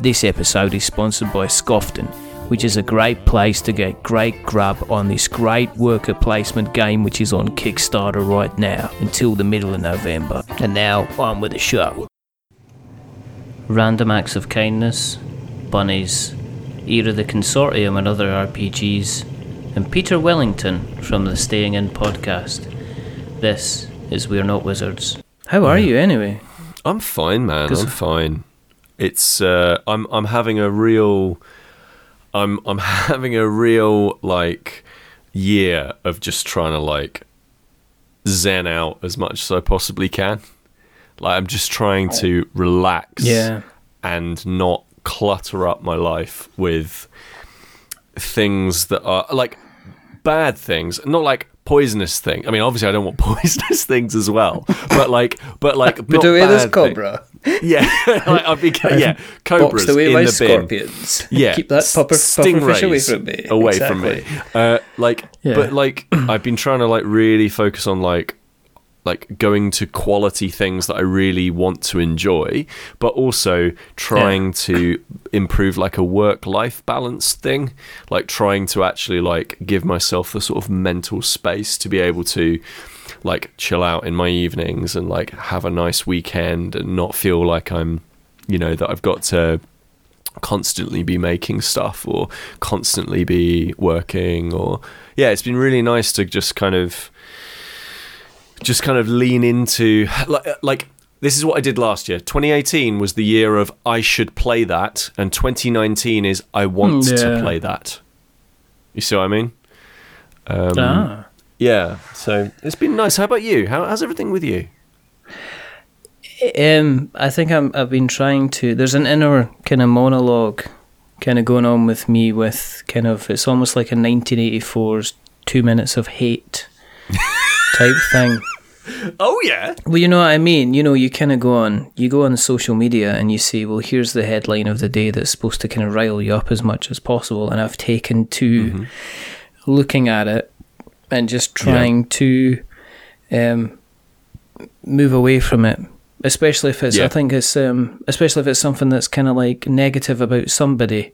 This episode is sponsored by Scofton, which is a great place to get great grub on this great worker placement game which is on Kickstarter right now until the middle of November. And now on with the show. Random Acts of Kindness, Bunnies, Era the Consortium and other RPGs, and Peter Wellington from the Staying In podcast. This is We're Not Wizards. How are you anyway? I'm fine, man. I'm fine. It's uh, I'm I'm having a real I'm I'm having a real like year of just trying to like zen out as much as I possibly can. Like I'm just trying to relax Yeah. and not clutter up my life with things that are like bad things, not like poisonous things. I mean, obviously, I don't want poisonous things as well, but like, but like, away this bad thing- cobra. Yeah, like, I'd be yeah, cobras Boxed away in by the bin. scorpions. Yeah, Keep that pupper, puffer fish away from me. Away from me. Uh, like, Yeah. but like, I've been trying to like really focus on like, like going to quality things that I really want to enjoy, but also trying to improve like a work-life balance thing. Like trying to actually like give myself the sort of mental space to be able to like chill out in my evenings and like have a nice weekend and not feel like I'm, you know, that I've got to constantly be making stuff or constantly be working or yeah it's been really nice to just kind of just kind of lean into like, like this is what I did last year. 2018 was the year of I should play that and 2019 is I want Mm, to play that. You see what I mean? Um, ah. Yeah so it's been nice how about you how, how's everything with you Um, I think I'm, I've been trying to. There's an inner kind of monologue kind of going on with me with kind of. It's almost like a 1984's Two Minutes of Hate type thing. oh yeah Well, you know what I mean. You know, you kind of go on, you go on social media and you say, well, here's the headline of the day that's supposed to kind of rile you up as much as possible. And I've taken to looking at it and just trying to um, move away from it. Especially if it's, I think it's, um, especially if it's something that's kind of like negative about somebody,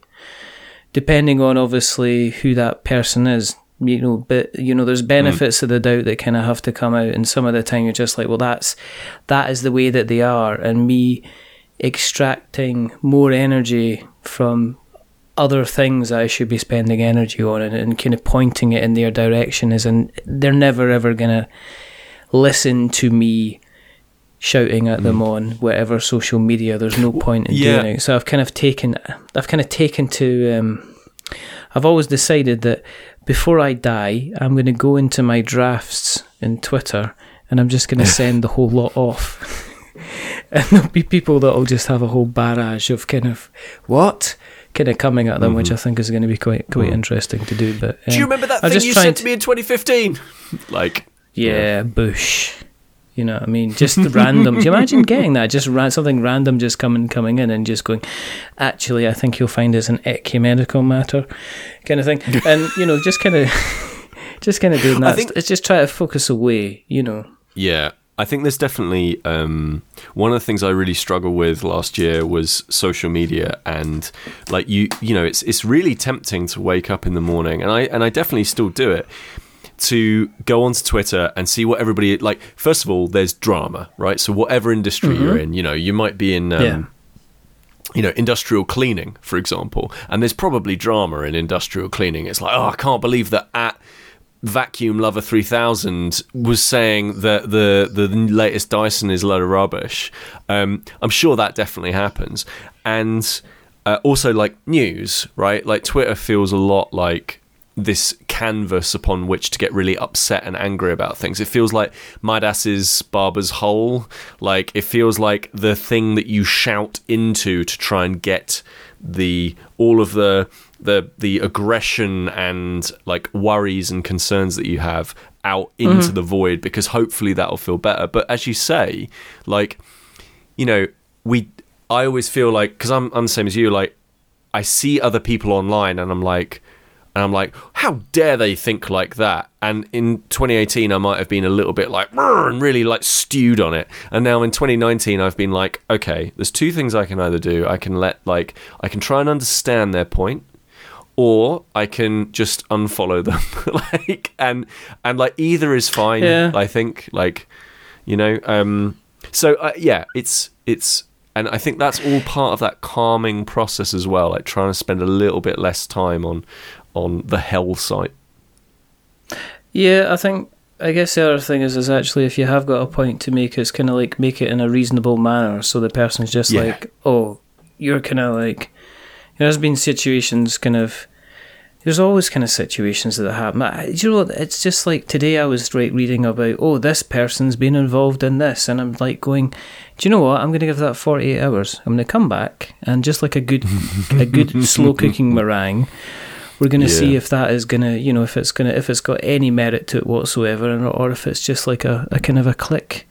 depending on obviously who that person is. You know, but you know, there's benefits of the doubt that kind of have to come out, and some of the time you're just like, well, that's that is the way that they are, and me extracting more energy from other things I should be spending energy on, and, and kind of pointing it in their direction is, and they're never ever gonna listen to me shouting at them on whatever social media. There's no point in yeah. doing it. So I've kind of taken, I've kind of taken to. Um, I've always decided that before I die, I'm going to go into my drafts in Twitter and I'm just going to send the whole lot off. and there'll be people that'll just have a whole barrage of kind of what kind of coming at them, which I think is going to be quite quite interesting to do. But do you um, remember that I'm thing just you sent to me in 2015 like yeah, Bush. You know what I mean? Just random. Do you imagine getting that? Just ra- something random just coming coming in and just going, actually, I think you'll find it's an ecumenical matter kind of thing. And, you know, just kind of just kind of doing that. think- it's just try to focus away, you know. Yeah, I think there's definitely um, one of the things I really struggled with last year was social media, and like you, you know, it's it's really tempting to wake up in the morning, and I and I definitely still do it to go onto Twitter and see what everybody like. First of all, there's drama, right? So whatever industry you're in, you know, you might be in. Um, Yeah. you know, industrial cleaning, for example, and there's probably drama in industrial cleaning. It's like, oh, I can't believe that at Vacuum Lover 3000 was saying that the the latest Dyson is a load of rubbish. Um, I'm sure that definitely happens, and uh, also like news, right? Like Twitter feels a lot like this canvas upon which to get really upset and angry about things. It feels like Midas' Barber's Hole. Like it feels like the thing that you shout into to try and get the all of the the the aggression and like worries and concerns that you have out into mm-hmm. the void because hopefully that'll feel better. But as you say, like you know, we I always feel like because I'm I'm the same as you. Like I see other people online and I'm like, and I'm like, how dare they think like that? And in 2018, I might have been a little bit like, and really like stewed on it. And now in 2019, I've been like, okay, there's two things I can either do. I can let, like, I can try and understand their point, or I can just unfollow them. like, and, and like, either is fine, Yeah. I think. Like, you know, um, so uh, yeah, it's, it's, and I think that's all part of that calming process as well, like trying to spend a little bit less time on on the hell site. Yeah, I think I guess the other thing is is actually if you have got a point to make, it's kind of like make it in a reasonable manner, so the person's just Yeah. like, oh, you're kind of like. There's been situations, kind of. There's always kind of situations that happen. I, do you know what? It's just like today I was right reading about, oh, this person's been involved in this, and I'm like going, do you know what? I'm going to give that 48 hours. I'm going to come back and just like a good, a good slow cooking meringue, we're going to see if that is going to, you know, if it's going to, if it's got any merit to it whatsoever, and, or if it's just like a, a kind of a click,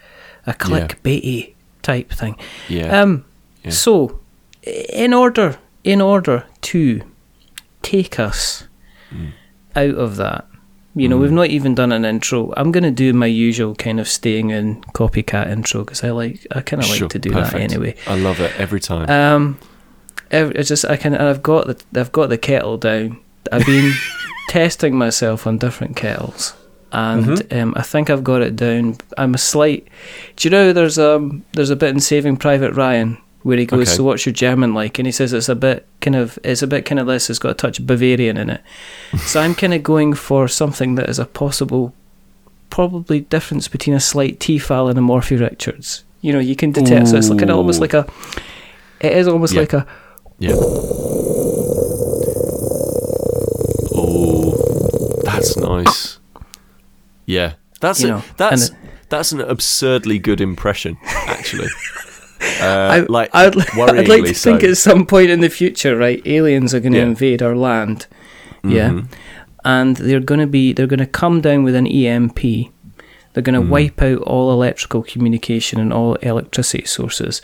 a clickbaity type thing. Yeah. Um. Yeah. So, in order, in order to take us Mm. out of that, you know, we've not even done an intro. I'm going to do my usual kind of staying in copycat intro because I like, I kind of like to do that anyway. I love it every time. Um, ev- it's just I can. I've got the I've got the kettle down. I've been testing myself on different kettles, and Mm-hmm. um, I think I've got it down. I'm a slight. Do you know there's um there's a bit in Saving Private Ryan where he goes, Okay. "So what's your German like?" And he says it's a bit kind of it's a bit kind of this. It's got a touch of Bavarian in it. so I'm kind of going for something that is a possible. Probably difference between a slight Tefal and a Morphy Richards. You know, you can detect. So it's kind of almost like a. It is almost Yeah. like a. yeah. Oh, that's nice. Yeah, that's You a, know, that's and that's an absurdly good impression, actually. Uh, I, like I'd, I'd like to think at some point in the future, right? Aliens are going to Yeah. invade our land, yeah, Mhm. and they're going to be they're going to come down with an EMP. They're going to Mm. wipe out all electrical communication and all electricity sources.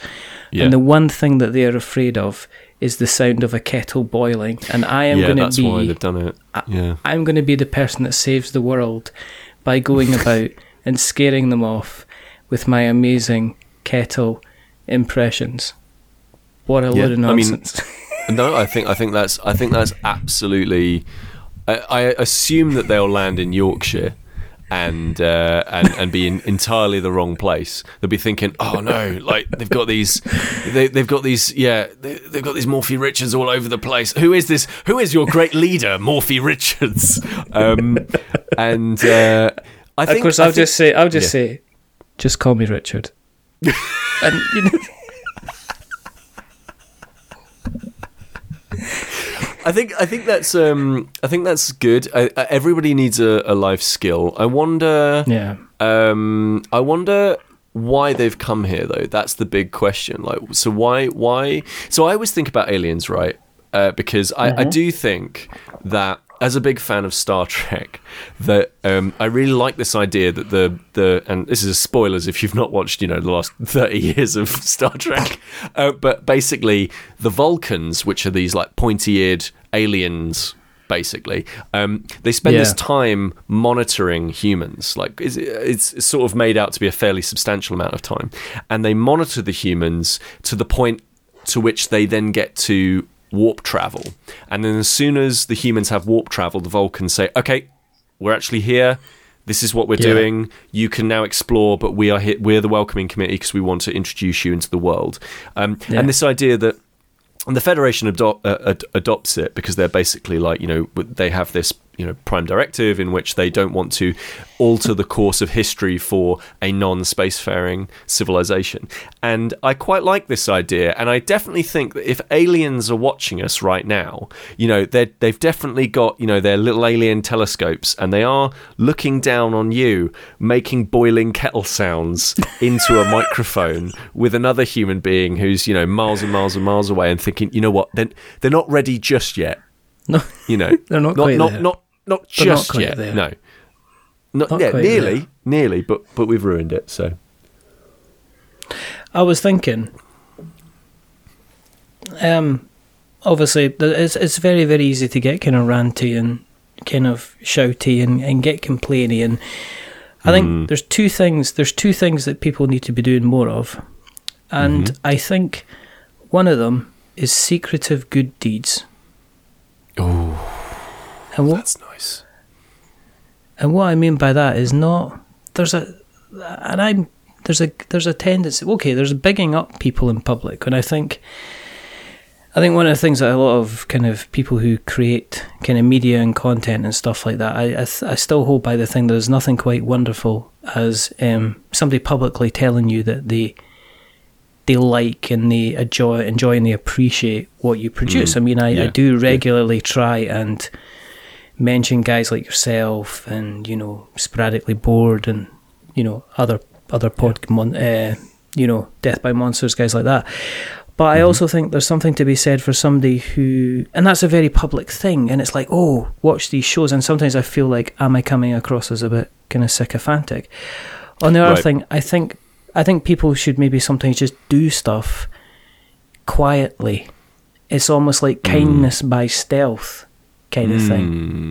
Yeah. And the one thing that they are afraid of is the sound of a kettle boiling. And I am yeah, going to that's be why they've done it. I- yeah. I'm going to be the person that saves the world by going about and scaring them off with my amazing kettle impressions. What a Yeah, load of I mean- nonsense. No, I think I think that's I think that's absolutely. I, I assume that they'll land in Yorkshire. And, uh, and and be in entirely the wrong place. They'll be thinking, "Oh no! Like they've got these, they, they've got these, yeah, they, they've got these Morphy Richards all over the place. Who is this? Who is your great leader, Morphy Richards?" Um, and uh, I think, of course, I'll think- just say, I'll just yeah. say, just call me Richard. And you know, I think I think that's um I think that's good. I, I, everybody needs a, a life skill. I wonder. yeah, Um, I wonder why they've come here though. That's the big question. Like, so why why? So I always think about aliens, right? Uh, because I, I do think that as a big fan of Star Trek, that um, I really like this idea that the the and this is spoilers if you've not watched you know the last thirty years of Star Trek, uh, but basically the Vulcans, which are these like pointy eared aliens. Basically, um, they spend this time monitoring humans. Like it's, it's sort of made out to be a fairly substantial amount of time, and they monitor the humans to the point to which they then get to warp travel. And then as soon as the humans have warp travel, the Vulcans say, "Okay, we're actually here. This is what we're Yeah. doing. You can now explore, but we are here, we're the welcoming committee because we want to introduce you into the world." Um, Yeah. And this idea that and the federation uh, ad- adopts it because they're basically like you know they have this you know prime directive in which they don't want to alter the course of history for a non-spacefaring civilization. And i quite like this idea and i definitely think that if aliens are watching us right now you know they they've definitely got you know their little alien telescopes and they are looking down on you making boiling kettle sounds into a microphone with another human being who's you know miles and miles and miles away and thinking you know what? They're, they're not ready just yet. No, you know They're not not not, not not not just quite yet there. no not, Not yeah nearly there. nearly but but we've ruined it so I was thinking. Um, obviously, it's it's very very easy to get kind of ranty and kind of shouty and, and get complainy and I think Mm. there's two things there's two things that people need to be doing more of. And Mm-hmm. I think one of them is secretive good deeds. And what that's nice. and what I mean by that is not there's a and I'm there's a there's a tendency okay there's bigging up people in public and I think I think one of the things that a lot of kind of people who create kind of media and content and stuff like that I I, th- I still hold by the thing that there's nothing quite wonderful as um, somebody publicly telling you that they they like and they enjoy enjoy and they appreciate what you produce. Mm, I mean I, I do regularly try and mention guys like yourself and you know sporadically bored and you know other other pod mon- uh, you know death by monsters guys like that. But i also think there's something to be said for somebody who and that's a very public thing and it's like oh watch these shows and sometimes i feel like am i coming across as a bit kind of sycophantic? On the other Right. thing i think i think people should maybe sometimes just do stuff quietly. It's almost like kindness by stealth kind of thing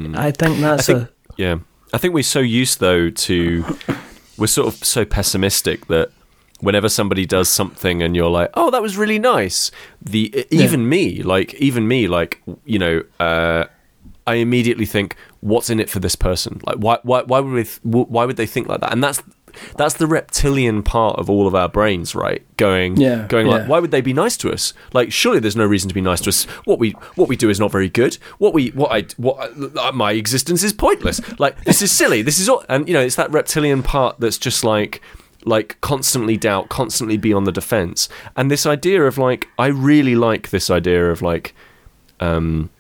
Mm. I think that's I think, a yeah. I think we're so used though to we're sort of so pessimistic that whenever somebody does something and you're like, "Oh, that was really nice." The even me, like even me, like you know, uh, I immediately think, "What's in it for this person?" Like, why, why, why would we, th- why would they think like that? And that's that's the reptilian part of all of our brains, right? Going, Yeah, going like, why would they be nice to us? Like, surely there's no reason to be nice to us. What we what we do is not very good. What we what I what uh, my existence is pointless. Like, this is silly. This is all, and you know, it's that reptilian part that's just like like constantly doubt, constantly be on the defense, and this idea of like, I really like this idea of like, um,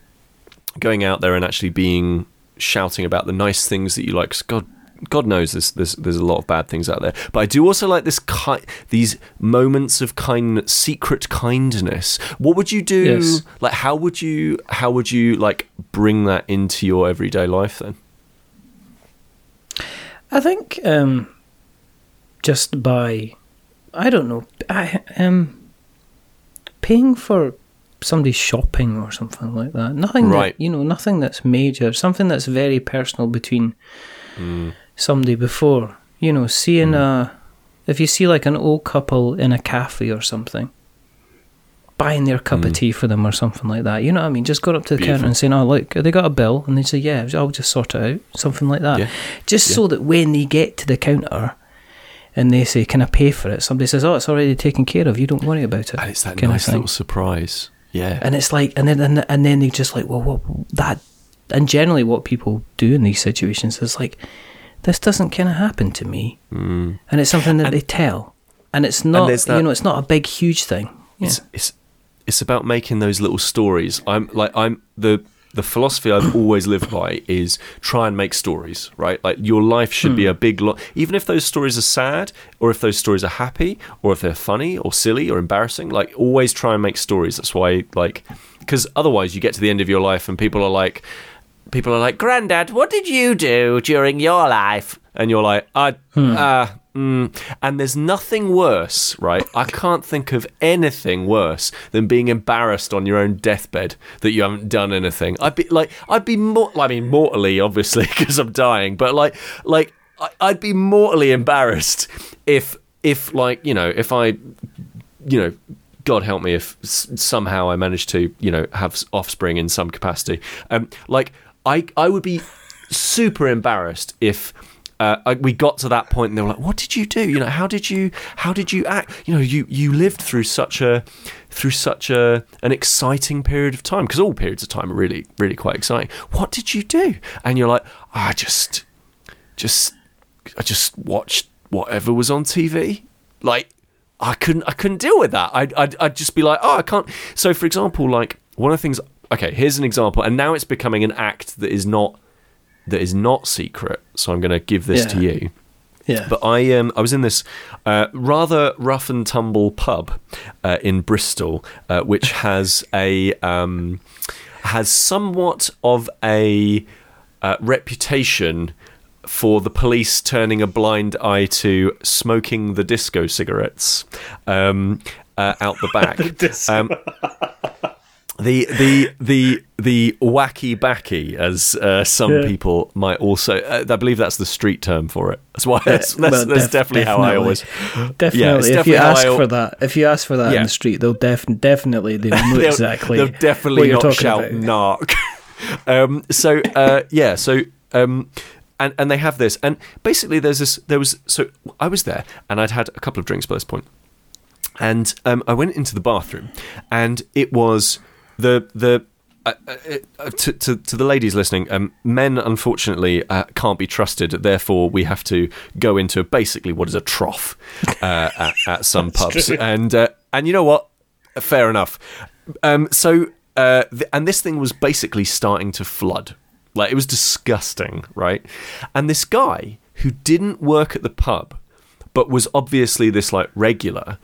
going out there and actually being shouting about the nice things that you like. God, God knows there's there's there's a lot of bad things out there, but I do also like this ki- these moments of kind secret kindness. What would you do? Yes. Like, how would you how would you like bring that into your everyday life then? I think um, just by I don't know I um paying for somebody's shopping or something like that. Nothing Right. that you know, nothing that's major. Something that's very personal between Mm. Somebody before. You know, seeing a if you see like an old couple in a cafe or something. Buying their cup of Mm. tea for them or something like that. You know what I mean? Just going up to the Beautiful. counter and saying, "Oh, look, have they got a bill?" And they say, "Yeah, I'll just sort it out." Something like that Yeah. just Yeah. so that when they get to the counter and they say, "Can I pay for it?" Somebody says, "Oh, it's already taken care of. You don't worry about it." And it's that kind nice little surprise. Yeah. And it's like, and then and, and then they just like, well, what that, and generally what people do in these situations is like, this doesn't kind of happen to me, Mm. and it's something that And- they tell, and it's not, there's that- you know, it's not a big huge thing. Yeah. it's it's it's about making those little stories. I'm like I'm the the philosophy I've always lived by is try and make stories, right? Like your life should be a big lot, even if those stories are sad, or if those stories are happy, or if they're funny, or silly, or embarrassing. Like always try and make stories. That's why, like, because otherwise you get to the end of your life and people are like, people are like, Granddad, what did you do during your life? And you're like, I, uh, mm. and there's nothing worse, right? I can't think of anything worse than being embarrassed on your own deathbed that you haven't done anything. I'd be like, I'd be more, I mean, mortally, obviously, because I'm dying, but like, like, I'd be mortally embarrassed if, if, like, you know, if I, you know, God help me if s- somehow I managed to, you know, have offspring in some capacity. Um, like I, I would be super embarrassed if. Uh, we got to that point and they were like, "What did you do? You know, how did you, how did you act? You know, you you lived through such a, through such a an exciting period of time because all periods of time are really, really quite exciting. What did you do?" And you're like, "I just, just, I just watched whatever was on TV. Like, I couldn't I couldn't deal with that. I'd, I'd I'd just be like, oh, I can't. So, for example, like one of the things. Okay, here's an example, and now it's becoming an act that is not that is not secret. So I'm going to give this to you. Yeah. But I um I was in this uh, rather rough and tumble pub uh, in Bristol, uh, which has a um has somewhat of a uh, reputation for the police turning a blind eye to smoking the disco cigarettes um, uh, out the back. um, the the the the wacky backy, as uh, some Yeah. people might also. Uh, I believe that's the street term for it. That's why. That's, that's, well, that's def- definitely, how I definitely. always. Definitely, Yeah, it's if you ask I- for that, if you ask for that Yeah. in the street, they'll def- definitely they know They'll- exactly. They'll what definitely not shout about. narc. um, so uh, yeah, so um, and and they have this, and basically there's this. There was so I was there, and I'd had a couple of drinks by this point, and um, I went into the bathroom, and it was the the. Uh, uh, uh, to, to, to the ladies listening, um, men unfortunately uh, can't be trusted. Therefore, we have to go into basically what is a trough uh, at, at some pubs. true. And uh, and you know what? Fair enough. Um, so uh, th- and this thing was basically starting to flood. Like it was disgusting, right? And this guy who didn't work at the pub, but was obviously this like regular,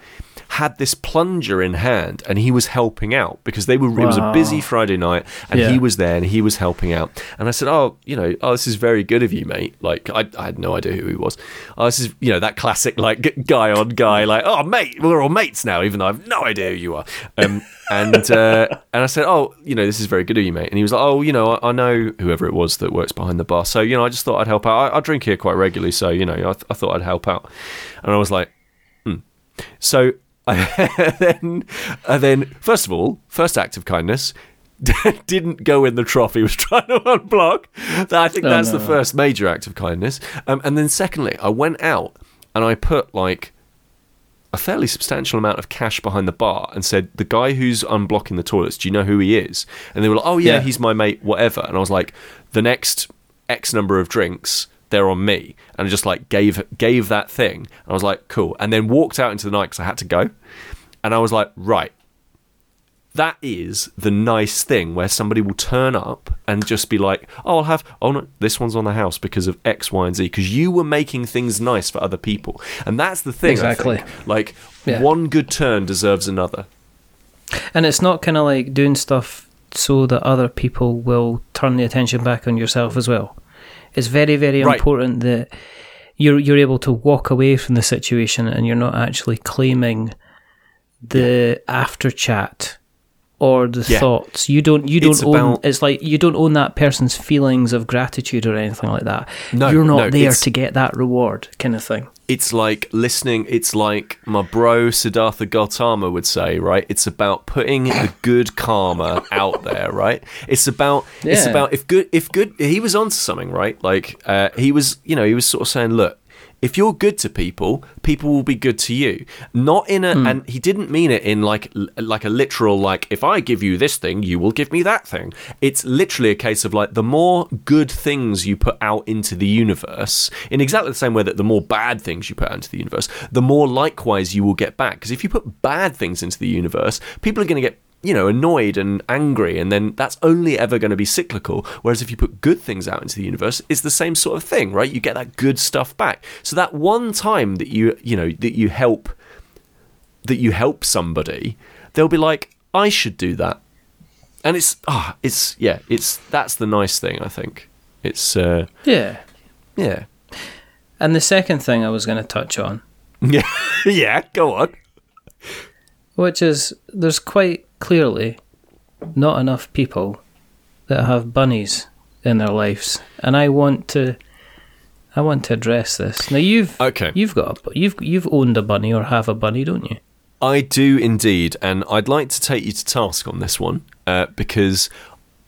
had this plunger in hand and he was helping out because they were. It was a busy Friday night and Yeah. he was there and he was helping out. And I said, "Oh, you know, oh, this is very good of you, mate." Like I, I had no idea who he was. Oh, this is you know that classic like guy on guy like, "Oh, mate, we're all mates now," even though I've no idea who you are. Um, and uh, and I said, "Oh, you know, this is very good of you, mate." And he was like, "Oh, you know, I, I know whoever it was that works behind the bar, so you know, I just thought I'd help out. I, I drink here quite regularly, so you know, I, th- I thought I'd help out." And I was like, "Hmm." So I then, and then, first of all, first act of kindness. didn't go in the trough he was trying to unblock. That- I think Oh, that's no. the first major act of kindness. Um, and then, secondly, I went out and I put like a fairly substantial amount of cash behind the bar and said, The guy who's unblocking the toilets, do you know who he is? And they were like, Oh, yeah, Yeah. he's my mate, whatever. And I was like, The next X number of drinks, they're on me. And I just like gave gave that thing. And I was like, Cool. And then walked out into the night because I had to go. And I was like, Right. That is the nice thing where somebody will turn up and just be like, "Oh, I'll have. Oh no, this one's on the house because of X, Y, and Z." Because you were making things nice for other people, and that's the thing. Exactly. Like Yeah. one good turn deserves another. And it's not kind of like doing stuff so that other people will turn the attention back on yourself as well. It's very, very Right. important that you're you're able to walk away from the situation and you're not actually claiming the after chat or the Yeah. thoughts. You don't you don't It's own about- it's like you don't own that person's feelings of gratitude or anything like that. No, you're not no, there to get that reward kind of thing. It's like listening. It's like my bro Siddhartha Gautama would say, right? It's about putting the good karma out there, right? It's about it's about if good if good. He was onto something, right? Like uh, he was, you know, he was sort of saying, look. If you're good to people, people will be good to you. Not in a, hmm. and he didn't mean it in like like a literal like if I give you this thing, you will give me that thing. It's literally a case of like the more good things you put out into the universe, in exactly the same way that the more bad things you put out into the universe, the more likewise you will get back. Because if you put bad things into the universe, people are going to get you know, annoyed and angry, and then that's only ever going to be cyclical. Whereas if you put good things out into the universe, it's the same sort of thing, right? You get that good stuff back. So that one time that you, you know, that you help, that you help somebody, they'll be like, I should do that, and it's ah, it's yeah, it's that's the nice thing. I think it's uh, Yeah. yeah, And the second thing I was going to touch on yeah, yeah. Go on. which is there's quite clearly not enough people that have bunnies in their lives, and I want to, I want to address this. Now you've Okay. you've got a, you've you've owned a bunny or have a bunny, don't you? I do indeed, and I'd like to take you to task on this one uh, because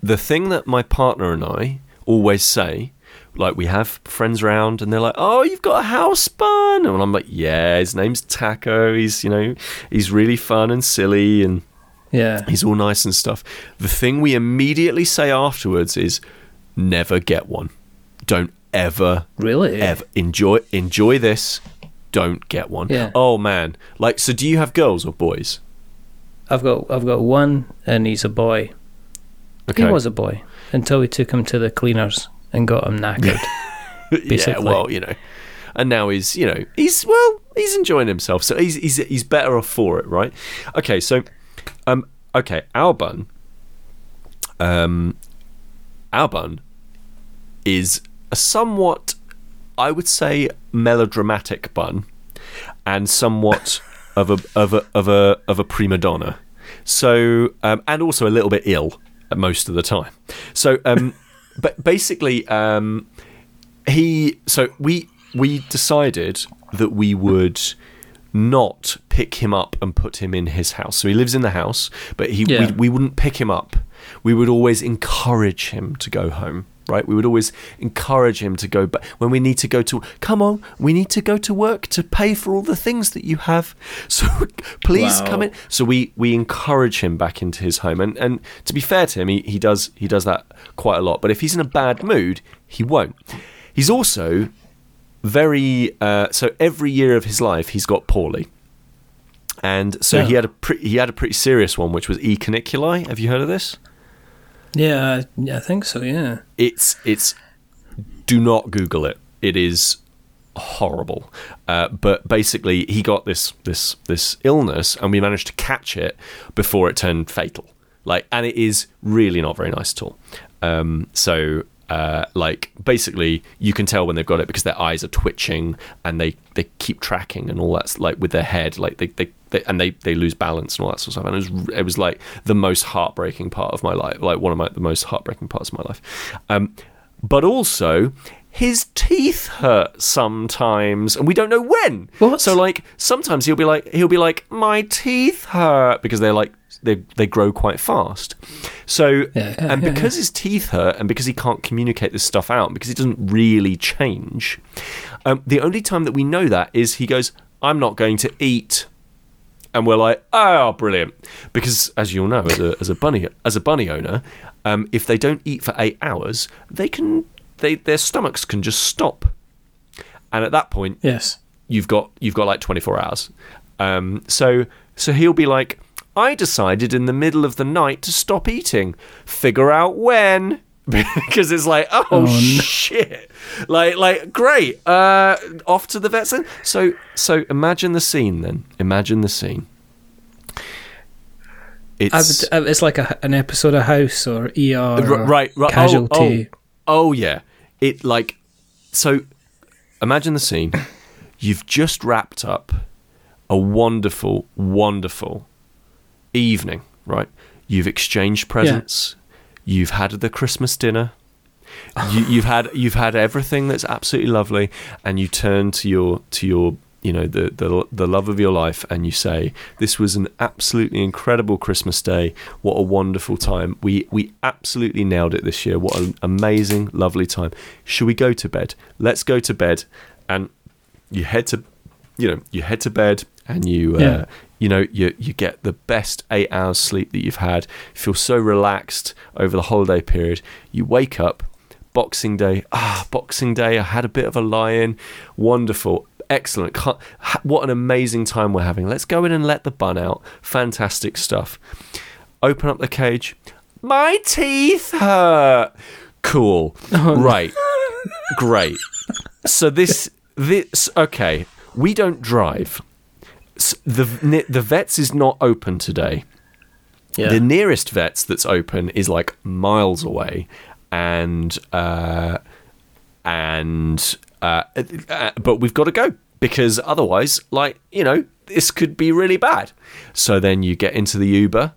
the thing that my partner and I always say, like we have friends around, and they're like, "Oh, you've got a house bun," and I'm like, "Yeah, his name's Taco. He's you know, he's really fun and silly, and Yeah, he's all nice and stuff." The thing we immediately say afterwards is, "Never get one. Don't ever really. ever enjoy enjoy this. Don't get one. Yeah. Oh man, like so. Do you have girls or boys? I've got I've got one, and he's a boy. Okay. He was a boy until we took him to the cleaners and got him knackered. yeah. Well, you know, and now he's you know he's well he's enjoying himself, so he's he's he's better off for it, right? Okay, so um okay, Albun um Albun is a somewhat I would say melodramatic bun and somewhat of a of a of a of a prima donna. So, um, and also a little bit ill most of the time. So, um, but basically, um, he. So we we decided that we would not pick him up and put him in his house. So he lives in the house, but he Yeah. we, we wouldn't pick him up. We would always encourage him to go home. Right, we would always encourage him to go. But when we need to go to, come on, we need to go to work to pay for all the things that you have. So please Wow. come in. So we we encourage him back into his home. And and to be fair to him, he, he does he does that quite a lot. But if he's in a bad mood, he won't. He's also very uh, so every year of his life he's got poorly. And so he had a pre- he had a pretty serious one which was e caniculi have you heard of this? Yeah, I- yeah, I think so. Yeah. it's it's do not google it. It is horrible. Uh, but basically he got this this this illness and we managed to catch it before it turned fatal. Like and it is really not very nice at all. Um, so uh, like basically you can tell when they've got it because their eyes are twitching and they they keep tracking and all that's like with their head like they, they, they and they they lose balance and all that sort of stuff. And it was it was like the most heartbreaking part of my life like one of my the most heartbreaking parts of my life. Um, but also his teeth hurt sometimes and we don't know when. What? so like sometimes he'll be like he'll be like my teeth hurt because they're like they they grow quite fast so Yeah, yeah, and yeah, because his teeth hurt and because he can't communicate this stuff out because he doesn't really change um, the only time that we know that is he goes i'm not going to eat and we're like, oh, brilliant! Because as you'll know, as a as a bunny as a bunny owner, um, if they don't eat for eight hours, they can they their stomachs can just stop, and at that point, Yes. you've got you've got like 24 hours. Um, so so he'll be like, I decided in the middle of the night to stop eating. Figure out when. because it's like, oh, Oh, no. shit, like, like, great. Uh, off to the vets then. So, so imagine the scene then. Imagine the scene. It's would, uh, it's like a, an episode of House or ER. R- or right, right. Casualty. Oh, oh, oh, yeah. It like so. Imagine the scene. You've just wrapped up a wonderful, wonderful evening. Right. You've exchanged presents. You've had the Christmas dinner. You, you've had you've had everything that's absolutely lovely, and you turn to your to your you know the, the the love of your life, and you say, "This was an absolutely incredible Christmas day. What a wonderful time. We we absolutely nailed it this year. What an amazing, lovely time. Should we go to bed? Let's go to bed." And you head to you know you head to bed, and you uh, Yeah. you know you you get the best eight hours sleep that you've had. Feel so relaxed over the holiday period. You wake up. Boxing Day. Ah, Boxing Day. I had a bit of a lie in. Wonderful. Excellent. Can't- What an amazing time we're having. Let's go in and let the bun out. Fantastic stuff. Open up the cage. My teeth hurt. Cool. Right. Great. So this this okay. We don't drive. The the vets is not open today. Yeah. The nearest vets that's open is like miles away, and uh, and uh, uh, but we've got to go because otherwise, like you know, this could be really bad. So then you get into the Uber,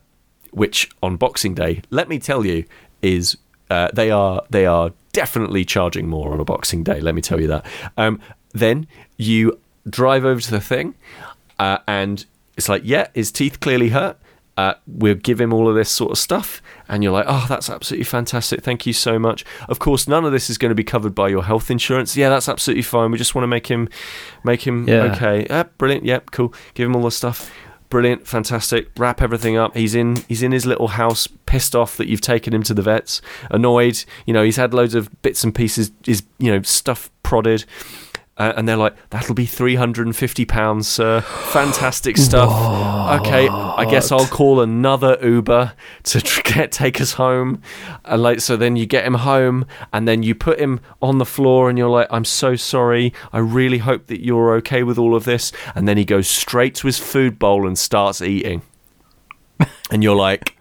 which on Boxing Day, let me tell you, is uh, they are they are definitely charging more on a Boxing Day. Let me tell you that. Um, then you drive over to the thing, uh, and it's like, yeah, his teeth clearly hurt. Uh, we'll give him all of this sort of stuff, and you're like, oh, that's absolutely fantastic. Thank you so much. Of course, none of this is going to be covered by your health insurance. Yeah, that's absolutely fine. We just want to make him, make him Yeah. okay. Yeah, brilliant. Yep, cool. Give him all the stuff. Brilliant, fantastic. Wrap everything up. He's in. He's in his little house, pissed off that you've taken him to the vets. Annoyed. You know, he's had loads of bits and pieces. His you know stuff prodded. Uh, and they're like, "That'll be three hundred and fifty pounds, sir. Fantastic stuff. Okay, I guess I'll call another Uber to tr- get take us home." And like, so then you get him home, and then you put him on the floor, and you're like, "I'm so sorry. I really hope that you're okay with all of this." And then he goes straight to his food bowl and starts eating, and you're like.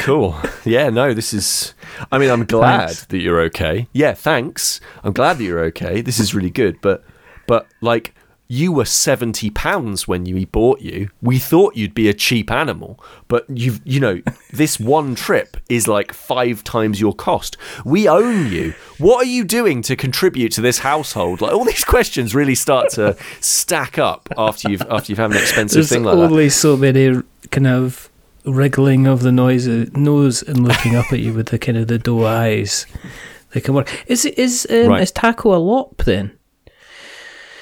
Cool. Yeah, no, this is. I mean, I'm glad Thanks. that you're okay. Yeah, thanks. I'm glad that you're okay. This is really good. But, but like, you were seventy pounds when we bought you. We thought you'd be a cheap animal, but you've you know this one trip is like five times your cost. We own you. What are you doing to contribute to this household? Like all these questions really start to stack up after you've after you've had an expensive There's thing like that. only so many kind of wriggling of the noise, nose and looking up at you with the kind of the doe eyes. They can work. Is is um, Right. is Taco a lop then?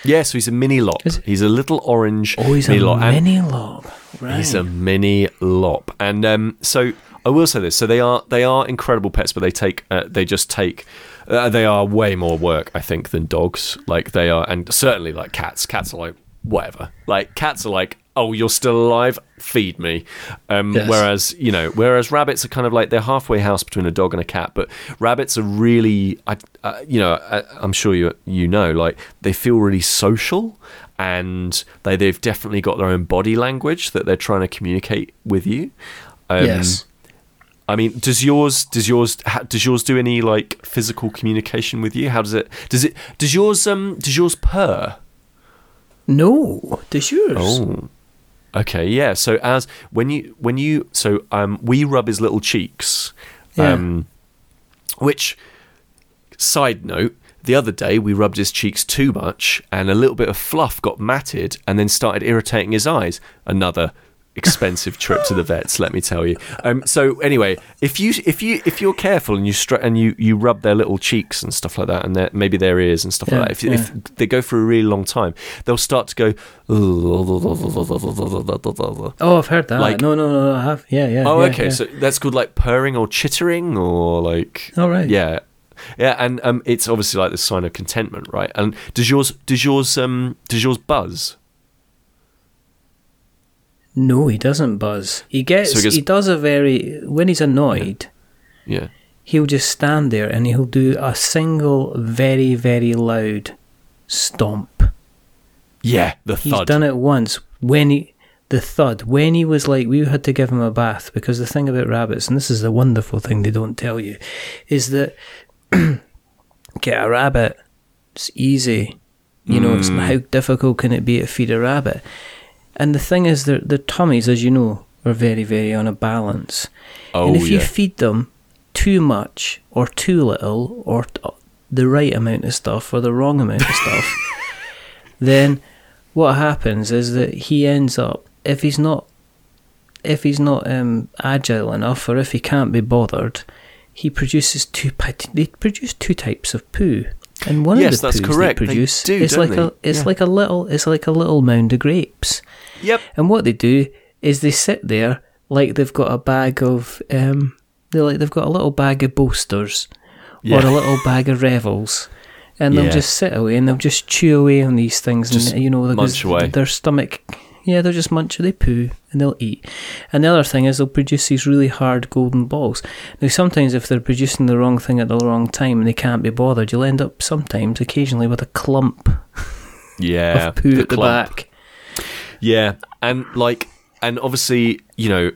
Yeah, so he's a mini lop. Is- He's a little orange Oh, he's mini a lop. Mini lop. Right. He's a mini lop, and um, so I will say this: so they are they are incredible pets, but they take uh, they just take uh, they are way more work, I think, than dogs. Like they are, and certainly like cats. Cats are like whatever. Like cats are like, oh, you're still alive, feed me. Um, Yes. Whereas you know, whereas rabbits are kind of like they're halfway house between a dog and a cat. But rabbits are really, I, uh, you know, I, I'm sure you you know, like they feel really social. And they they've definitely got their own body language that they're trying to communicate with you. Um, yes. I mean, does yours does yours does yours do any like physical communication with you? How does it does it does yours um does yours purr? No. Does yours? Oh, okay, yeah. So as when you when you so um we rub his little cheeks, Yeah. um, which side note. The other day, we rubbed his cheeks too much, and a little bit of fluff got matted, and then started irritating his eyes. Another expensive trip to the vets, let me tell you. Um, so anyway, if you if you if you're careful and you stra- and you you rub their little cheeks and stuff like that, and their, maybe their ears and stuff Yeah, like that, if, if they go for a really long time, they'll start to go. Oh, I've heard that. Like- no, no, no, I have. Yeah, yeah. Oh, yeah, okay. yeah. So that's called like purring or chittering or like. All right. Yeah, yeah, and um, it's obviously like the sign of contentment, right? And does yours does yours um does yours buzz? No, he doesn't buzz. He gets. So he he, does a very. When he's annoyed, Yeah. he'll just stand there and he'll do a single, very, very loud stomp. Yeah, the He's done it once when he the thud when he was like we had to give him a bath because the thing about rabbits and this is the wonderful thing they don't tell you is that get a rabbit it's easy you know it's Mm. how difficult can it be to feed a rabbit and the thing is their their tummies as you know are very very on a balance oh and if you feed them too much or too little or t- the right amount of stuff or the wrong amount of stuff, then what happens is that he ends up if he's not if he's not um, agile enough or if he can't be bothered, he produces two they produce two types of poo. And one Yes, of the that's poos correct. they They do, is like a it's Yeah. like a little it's like a little mound of grapes. Yep. And what they do is they sit there like they've got a bag of um they like they've got a little bag of boasters Yeah. or a little bag of revels. And they'll just sit away and they'll just chew away on these things Just and you know munch away. their stomach yeah, they'll just munch they poo and they'll eat. And the other thing is they'll produce these really hard golden balls. Now sometimes if they're producing the wrong thing at the wrong time and they can't be bothered, you'll end up sometimes occasionally with a clump Yeah. of poo at the back. Yeah, and like, and obviously, you know,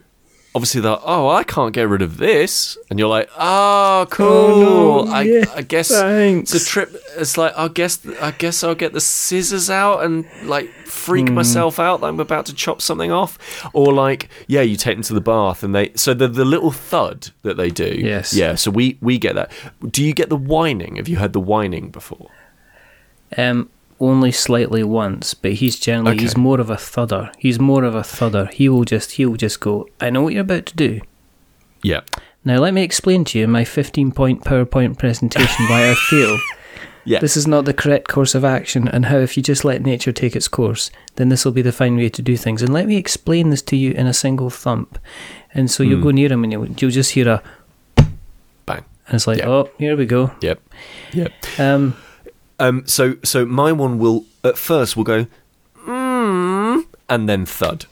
obviously that. Oh, I can't get rid of this, and you're like, oh, cool. no, I, yeah, I guess thanks. it's a trip. It's like I guess I guess I'll get the scissors out and like freak Hmm. myself out that I'm about to chop something off, or like, yeah, you take them to the bath and they. So the the little thud that they do. Yes. Yeah. So we we get that. Do you get the whining? Have you heard the whining before? Um, only slightly once, but he's generally Okay. he's more of a thudder. He's more of a thudder. He will just he will just go. I know what you're about to do. Yeah. Now let me explain to you in my 15 point PowerPoint presentation why I feel Yeah. this is not the correct course of action and how if you just let nature take its course, then this will be the fine way to do things. And let me explain this to you in a single thump. And so you'll Hmm. go near him and you'll, you'll just hear a Bang. and it's like, Yeah. oh, here we go. Yep. Yep. Um, Um, so so my one will at first will go, mm, and then thud.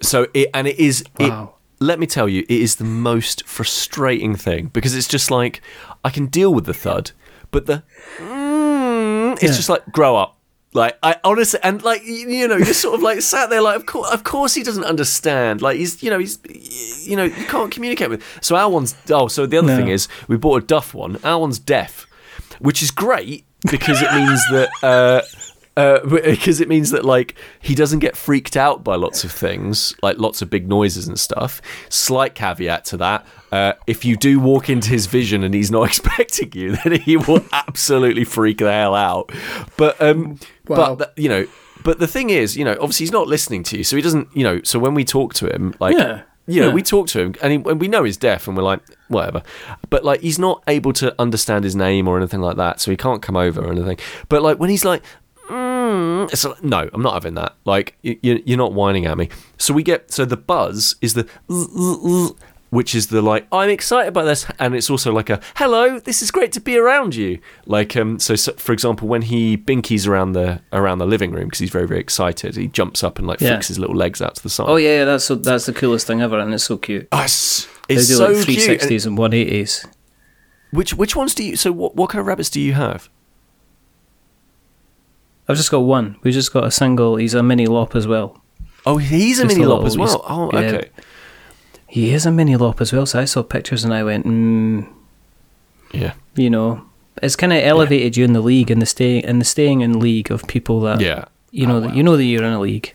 So it and it is Wow. it. Let me tell you, it is the most frustrating thing because it's just like I can deal with the thud, but the mm, it's Yeah. just like grow up. Like I honestly and like you, know you're sort of like sat there like of course of course he doesn't understand like he's you know he's you know you can't communicate with so our one's oh so the other No. thing is we bought a duff one our one's deaf which is great because it means that uh, uh, because it means that like he doesn't get freaked out by lots of things, like lots of big noises and stuff. Slight caveat to that: uh, if you do walk into his vision and he's not expecting you, then he will absolutely freak the hell out. But um, Wow. but th- you know, but the thing is, you know, obviously he's not listening to you, so he doesn't, you know. So when we talk to him, like, Yeah. You know, Yeah. we talk to him, and, he, and we know he's deaf, and we're like, whatever. But like, he's not able to understand his name or anything like that, so he can't come over or anything. But like, when he's like, mm, it's like, no, I'm not having that. Like, you, you're not whining at me. So we get, so the buzz is the, which is the like, I'm excited about this, and it's also like a, hello, this is great to be around you. Like, um, so, so for example, when he binkies around the around the living room because he's very very excited, he jumps up and like Yeah. flicks his little legs out to the side. Oh yeah, yeah, that's so, that's the coolest thing ever, and it's so cute. Oh, it's, They do so like cute. 360s and 180s. Which which ones do you? So what what kind of rabbits do you have? I've just got one. We've just got a single. He's a mini lop as well. Oh, he's a Just mini lop as well. Oh, yeah. He is a mini lop as well. So I saw pictures and I went, mm, Yeah, you know, it's kind of elevated you in the league and the staying and the staying in league of people that yeah. you know Oh, wow. you know that you're in a league.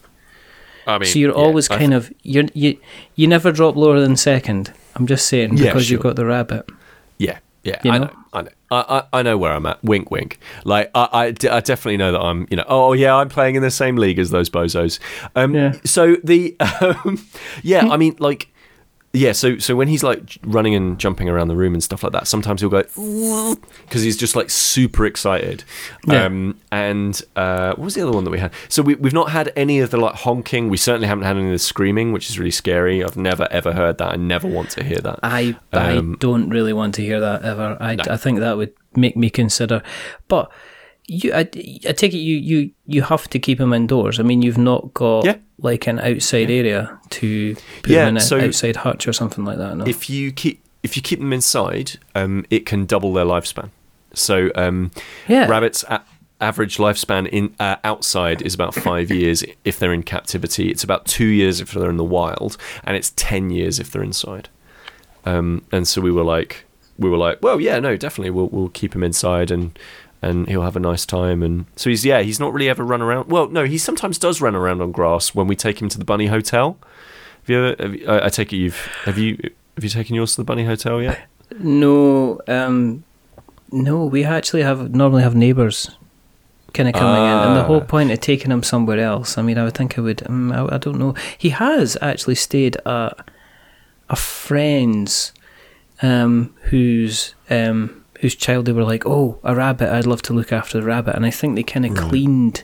I mean, so you're yeah, always I kind of you're you you never drop lower than second. I'm just saying Yeah, because you've got the rabbit. Yeah, yeah, You I know? know, I know, I, I, I know where I'm at. Wink, wink. Like I, I, d- I definitely know that I'm, you know, oh yeah, I'm playing in the same league as those bozos. Um, Yeah. So the, um, yeah, I mean, like, yeah. So so when he's like running and jumping around the room and stuff like that, sometimes he'll go because he's just like super excited. Yeah. Um, and uh, what was the other one that we had? So we, we've not had any of the like honking. We certainly haven't had any of the screaming, which is really scary. I've never ever heard that. I never want to hear that. I Um, I don't really want to hear that ever. I, No. I think that would make me consider. But you, I, I take it you, you you have to keep him indoors. I mean, you've not got Yeah. like an outside area to put Yeah, in an so- outside hutch or something like that. No. if you keep if you keep them inside, um, it can double their lifespan. So um, yeah. rabbits' a- average lifespan in uh, outside is about five years if they're in captivity. It's about two years if they're in the wild, and it's ten years if they're inside. Um, and so we were like, we were like, well, yeah, no, definitely, we'll we'll keep him inside and. And he'll have a nice time, and so he's yeah, he's not really ever run around. Well, no, he sometimes does run around on grass when we take him to the bunny hotel. Have you ever? Have you, I, I take it you've have you have you taken yours to the bunny hotel yet? No, um, no. We actually have normally have neighbours kind of coming in, and the whole Ah. point of taking him somewhere else. I mean, I would think I would. Um, I, I don't know. He has actually stayed at a friend's, um, whose um, whose child they were like, oh, a rabbit. I'd love to look after the rabbit, and I think they kind of cleaned.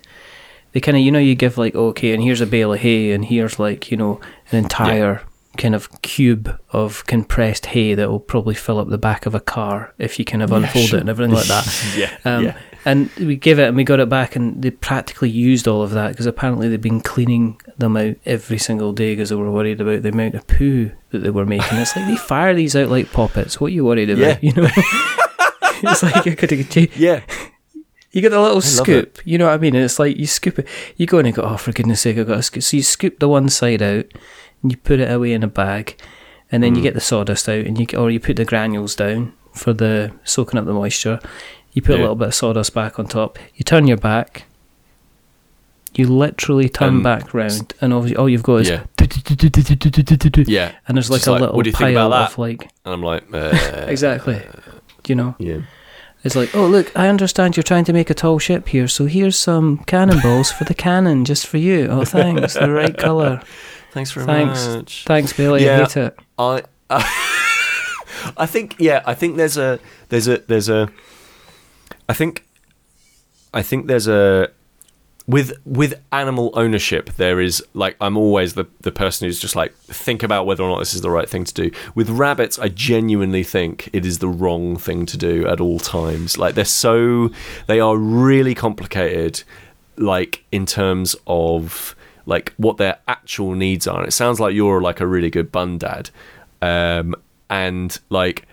They kind of, you know, you give like, okay, and here's a bale of hay, and here's like, you know, an entire kind of cube of compressed hay that will probably fill up the back of a car if you kind of unfold sure. it and everything like that. Yeah, Um, yeah. And we give it and we got it back, and they practically used all of that because apparently they've been cleaning them out every single day because they were worried about the amount of poo that they were making. It's like they fire these out like poppets. What are you worried about? Yeah. You know? it's like you to Yeah, you get a little scoop, you know what I mean? And it's like you scoop it, you go in and go, oh, for goodness sake, I've got a scoop. So you scoop the one side out and you put it away in a bag, and then you Mm. get the sawdust out, and you or you put the granules down for the soaking up the moisture. You put a little bit of sawdust back on top. You turn your back. You literally turn Um, back round, and all, all you've got is Yeah. yeah. and there's like a little what do you think pile of like And I'm like, uh, exactly, you know. Yeah, It's like, oh look, I understand you're trying to make a tall ship here, so here's some cannonballs for the cannon, just for you. Oh, thanks, the right color. thanks very Thanks. much. Thanks, Billy. Yeah. I hate it. I, I think yeah, I think there's a there's a there's a I think I think there's a with with animal ownership there is like I'm always the the person who's just like think about whether or not this is the right thing to do. With rabbits I genuinely think it is the wrong thing to do at all times. Like they're so they are really complicated like in terms of like what their actual needs are. And it sounds like you're like a really good bun dad. Um and like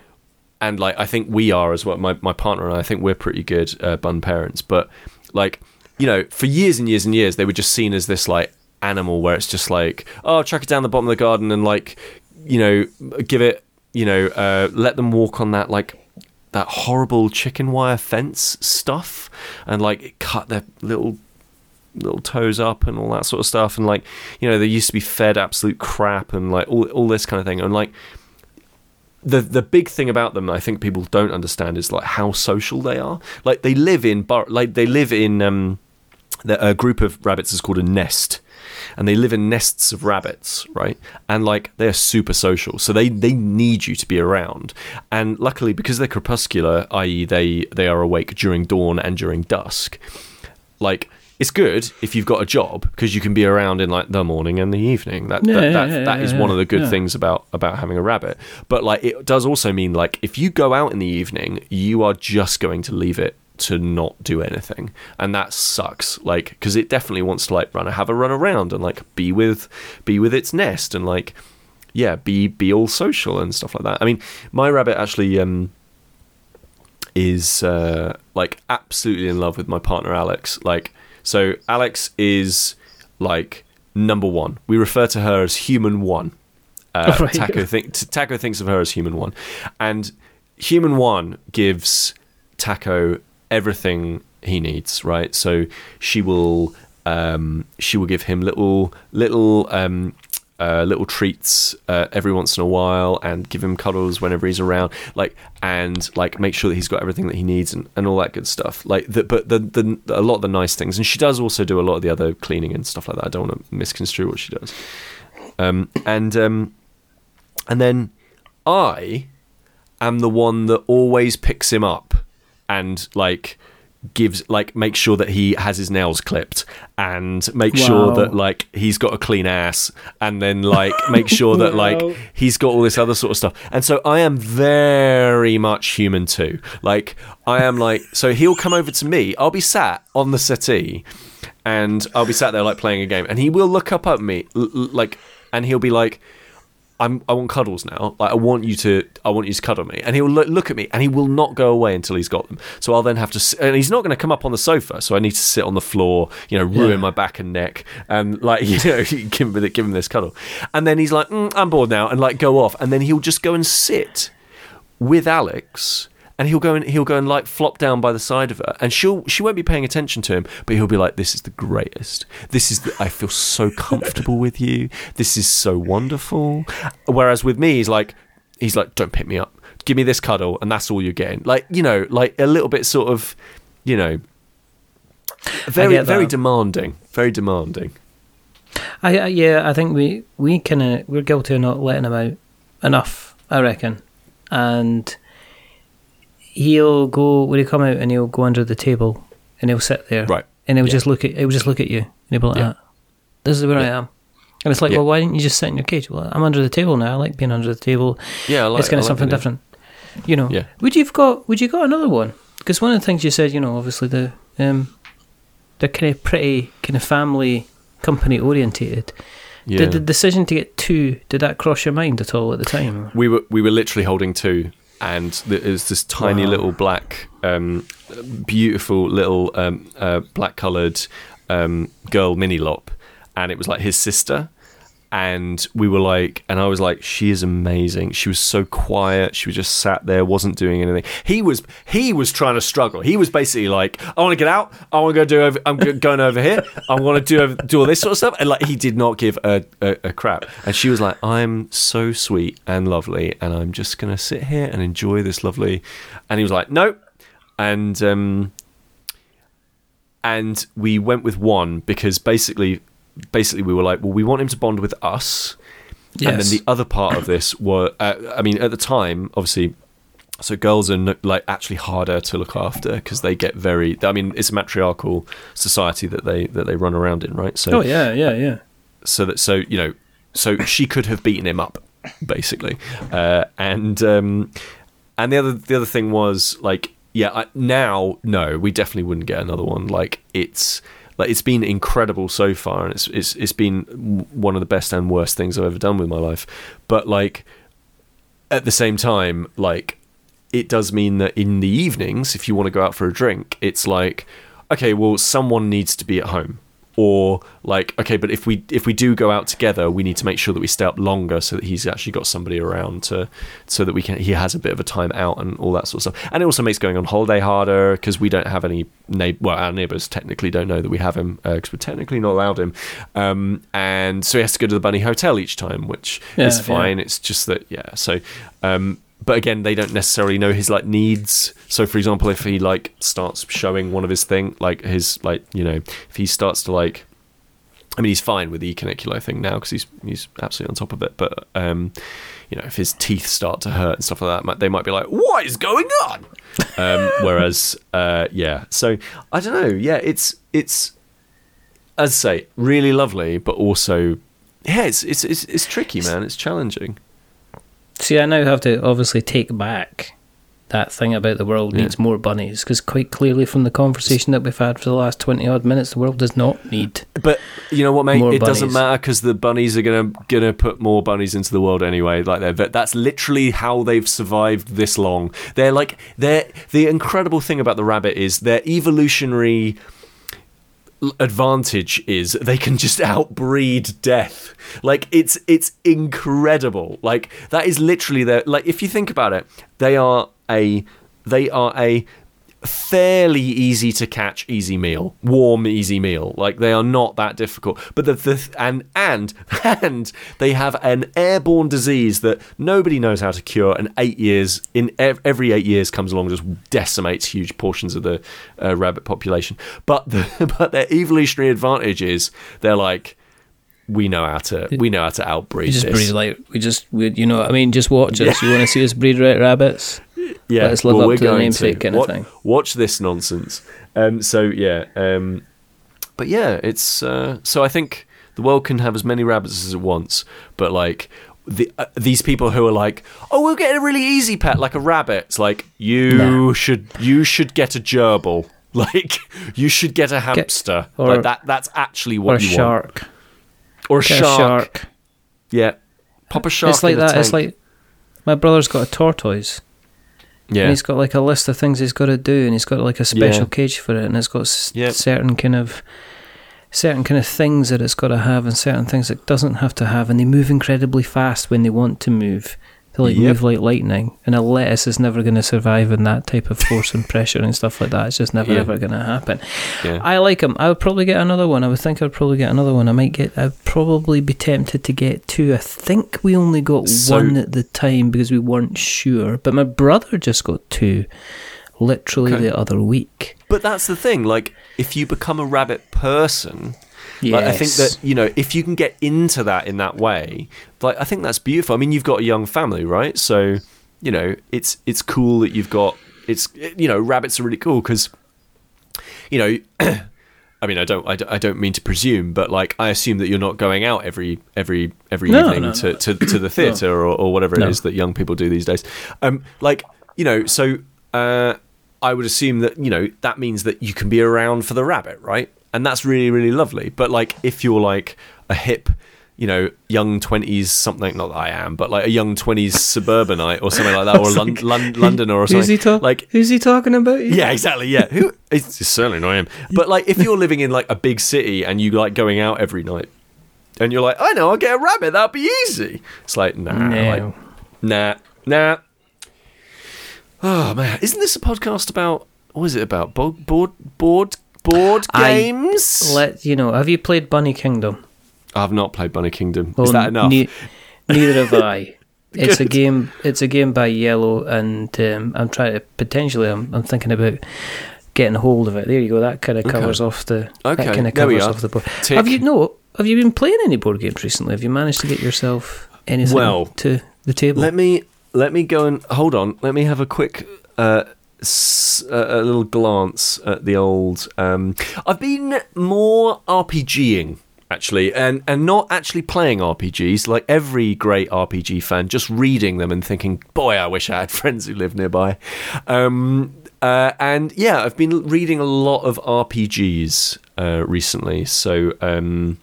and like I think we are as well. My my partner and I, I think we're pretty good uh, bun parents. But like you know, for years and years and years, they were just seen as this like animal where it's just like oh, chuck it down the bottom of the garden and like you know give it you know uh, let them walk on that like that horrible chicken wire fence stuff and like cut their little little toes up and all that sort of stuff. And like, you know, they used to be fed absolute crap and like all all this kind of thing. And like, the the big thing about them I think people don't understand is like how social they are. Like they live in bar- like they live in um, a group of rabbits is called a nest. And they live in nests of rabbits, right? And like they're super social, so they they need you to be around. And luckily, because they're crepuscular, i.e., they they are awake during dawn and during dusk. Like it's good if you've got a job because you can be around in like the morning and the evening. That Yeah, that, yeah, that, yeah, that is one of the good things about about having a rabbit. But like it does also mean like if you go out in the evening, you are just going to leave it to not do anything, and that sucks. Like because it definitely wants to like run have a run around and like be with be with its nest and like yeah be be all social and stuff like that. I mean, my rabbit actually um is uh, like absolutely in love with my partner Alex. Like, so Alex is like number one. We refer to her as human one. Uh, Right. Taco, think, Taco thinks of her as human one, and human one gives Taco everything he needs. Right, so she will um, she will give him little little um, uh, little treats uh, every once in a while and give him cuddles whenever he's around like and like make sure that he's got everything that he needs and, and all that good stuff. Like the, but the, the a lot of the nice things and she does also do a lot of the other cleaning and stuff like that. I don't want to misconstrue what she does. Um, and um, and then i am the one that always picks him up and like gives like make sure that he has his nails clipped and make sure that like he's got a clean ass and then like make sure that like he's got all this other sort of stuff. And so i am very much human too. Like i am like so he'll come over to me i'll be sat on the settee and i'll be sat there like playing a game and he will look up at me l- l- like and he'll be like I'm, I want cuddles now. Like I want you to, I want you to cuddle me. And he'll look, look at me, and he will not go away until he's got them. So I'll then have to, and he's not going to come up on the sofa. So I need to sit on the floor, you know, ruin Yeah. my back and neck, and like you know, give him, give him this cuddle. And then he's like, mm, I'm bored now, and like go off. And then he'll just go and sit with Alex. And he'll go and he'll go and like flop down by the side of her, and she'll she won't be paying attention to him, but he'll be like, "This is the greatest. This is the, I feel so comfortable with you. This is so wonderful." Whereas with me, he's like, he's like, "Don't pick me up. Give me this cuddle, and that's all you're getting." Like you know, like a little bit sort of, you know, very very demanding, very demanding. I, I yeah, I think we we kind of uh, we're guilty of not letting him out enough. I reckon, and he'll go when he come out and he'll go under the table and he'll sit there, Right. And he'll Yeah. just look at he'll just look at you and he'll be like, Yeah. "Ah, "This is where I am." And it's like, Yeah. well, why didn't you just sit in your cage? Well, I'm under the table now. I like being under the table. Yeah, I like, it's kind of like something that. different, you know. Yeah. Would you've got? Would you got another one? Because one of the things you said, you know, obviously the um, they're kind of pretty kind of family company orientated. Yeah. Did the decision to get two did that cross your mind at all at the time? we were we were literally holding two, and there was this tiny Wow. little black, um, beautiful little um, uh, black coloured um, girl mini lop, and it was like his sister. And we were like, and I was like, she is amazing. She was so quiet. She was just sat there, wasn't doing anything. He was, he was trying to struggle. He was basically like, I want to get out. I want to go do over. I'm go- going over here. I want to do do all this sort of stuff. And like, he did not give a, a, a crap. And she was like, I'm so sweet and lovely, and I'm just gonna sit here and enjoy this lovely. And he was like, nope And um, and we went with one because basically basically we were like well we want him to bond with us Yes. and then the other part of this were uh, i mean at the time obviously so girls are no- like actually harder to look after because they get very i mean it's a matriarchal society that they that they run around in right so Oh yeah, yeah, yeah. so that so you know so she could have beaten him up basically uh, and um, and the other the other thing was like yeah I, now no we definitely wouldn't get another one like it's like it's been incredible so far and it's it's it's been one of the best and worst things I've ever done with my life. But like at the same time like it does mean that in the evenings if you want to go out for a drink it's like okay well someone needs to be at home or like okay but if we if we do go out together we need to make sure that we stay up longer so that he's actually got somebody around to so that we can he has a bit of a time out and all that sort of stuff. And it also makes going on holiday harder because we don't have any na- well our neighbors technically don't know that we have him because uh, we're technically not allowed him. Um, and so he has to go to the bunny hotel each time which Yeah, is fine. Yeah. it's just that yeah so um, but again they don't necessarily know his like needs so for example if he like starts showing one of his thing like his like you know if he starts to like I mean, he's fine with the ecanicular thing now because he's he's absolutely on top of it. But um, you know, if his teeth start to hurt and stuff like that, they might be like, "What is going on?" Um, whereas, uh, yeah. So I don't know. Yeah, it's it's as I say, really lovely, but also, yeah, it's it's it's, it's tricky, man. It's challenging. See, I now have to obviously take back that thing about the world Yeah. needs more bunnies because quite clearly from the conversation that we've had for the last 20 odd minutes, the world does not need. But you know what, mate? It doesn't bunnies. matter because the bunnies are gonna gonna put more bunnies into the world anyway. Like they're, that's literally how they've survived this long. They're like they're the incredible thing about the rabbit is their evolutionary advantage is they can just outbreed death. Like it's it's incredible. Like that is literally their like if you think about it they are a they are a fairly easy to catch easy meal warm easy meal. Like they are not that difficult. But the, the and and and they have an airborne disease that nobody knows how to cure and 8 years in every 8 years comes along just decimates huge portions of the uh, rabbit population. But the but their evolutionary advantage is they're like we know how to we know how to outbreed We just this. breed like, we just, we, you know what I mean? Just watch us. You want to see us breed right rabbits? yeah, Let's live well, up to the namesake kind of thing. Watch this nonsense. Um, so yeah, um, but yeah, it's uh, so I think the world can have as many rabbits as it wants, but like. The, uh, these people who are like, oh, we'll get a really easy pet like a rabbit. It's like you should you should get a gerbil. Like you should get a hamster. or- like that. That's actually Or what a you want. Shark? Or a Get a shark. shark. Yeah, pop a shark. It's like in a that. It's like my brother's got a tortoise. yeah, And he's got like a list of things he's got to do, and he's got like a special Yeah. cage for it, and it's got s- Yep. certain kind of certain kind of things that it's got to have, and certain things it doesn't have to have, and they move incredibly fast when they want to move. They like Yep. move like lightning, and a lettuce is never going to survive in that type of force and pressure and stuff like that. It's just never Yeah. ever going to happen. yeah. I like them. I would probably get another one. I would think I'd probably get another one. I might get. I'd probably be tempted to get two. I think we only got So- one at the time because we weren't sure. But my brother just got two, literally Okay. the other week. But that's the thing. Like, if you become a rabbit person, like, I think that you know, if you can get into that in that way, like, I think that's beautiful. I mean, you've got a young family, right? So, you know, it's it's cool that you've got. It's you know, rabbits are really cool because, you know. I mean, I don't, I don't, I don't mean to presume, but like, I assume that you're not going out every, every, every No, evening no, to, no. to, to the theatre or, or whatever it is that young people do these days. Um, like, you know, so uh, I would assume that you know that means that you can be around for the rabbit, right? And that's really, really lovely. But like, if you're like a hip, you know, young twenties something, not that I am, but like a young twenties suburbanite or something like that, or Lon- Lon- Londoner or something. Who's he talking? Like, who's he talking about? yeah, exactly. Yeah, who? It's certainly not him. But like, if you're living in like a big city and you like going out every night, and you're like, I know, I'll get a rabbit. That'll be easy. It's like, nah, No. like, nah, nah. Oh man, isn't this a podcast about? What is it about? Board, board, board, board I- games. Let you know. Have you played Bunny Kingdom? I've not played Bunny Kingdom. Well, is that enough? ne- neither have I. It's a game. It's a game by Iello, and um, I'm trying to potentially. I'm, I'm thinking about getting a hold of it. There you go. That kind of Okay. covers off the. Okay, That kind of there covers off the board. Tick. Have you no? Have you been playing any board games recently? Have you managed to get yourself anything Well, to the table? Let me let me go and hold on. Let me have a quick uh, s- a little glance at the old. Um, I've been more RPGing actually, and and not actually playing RPGs like every great RPG fan. Just reading them and thinking, boy, I wish I had friends who live nearby. Um, uh, and yeah, I've been reading a lot of RPGs uh, recently. So. Um,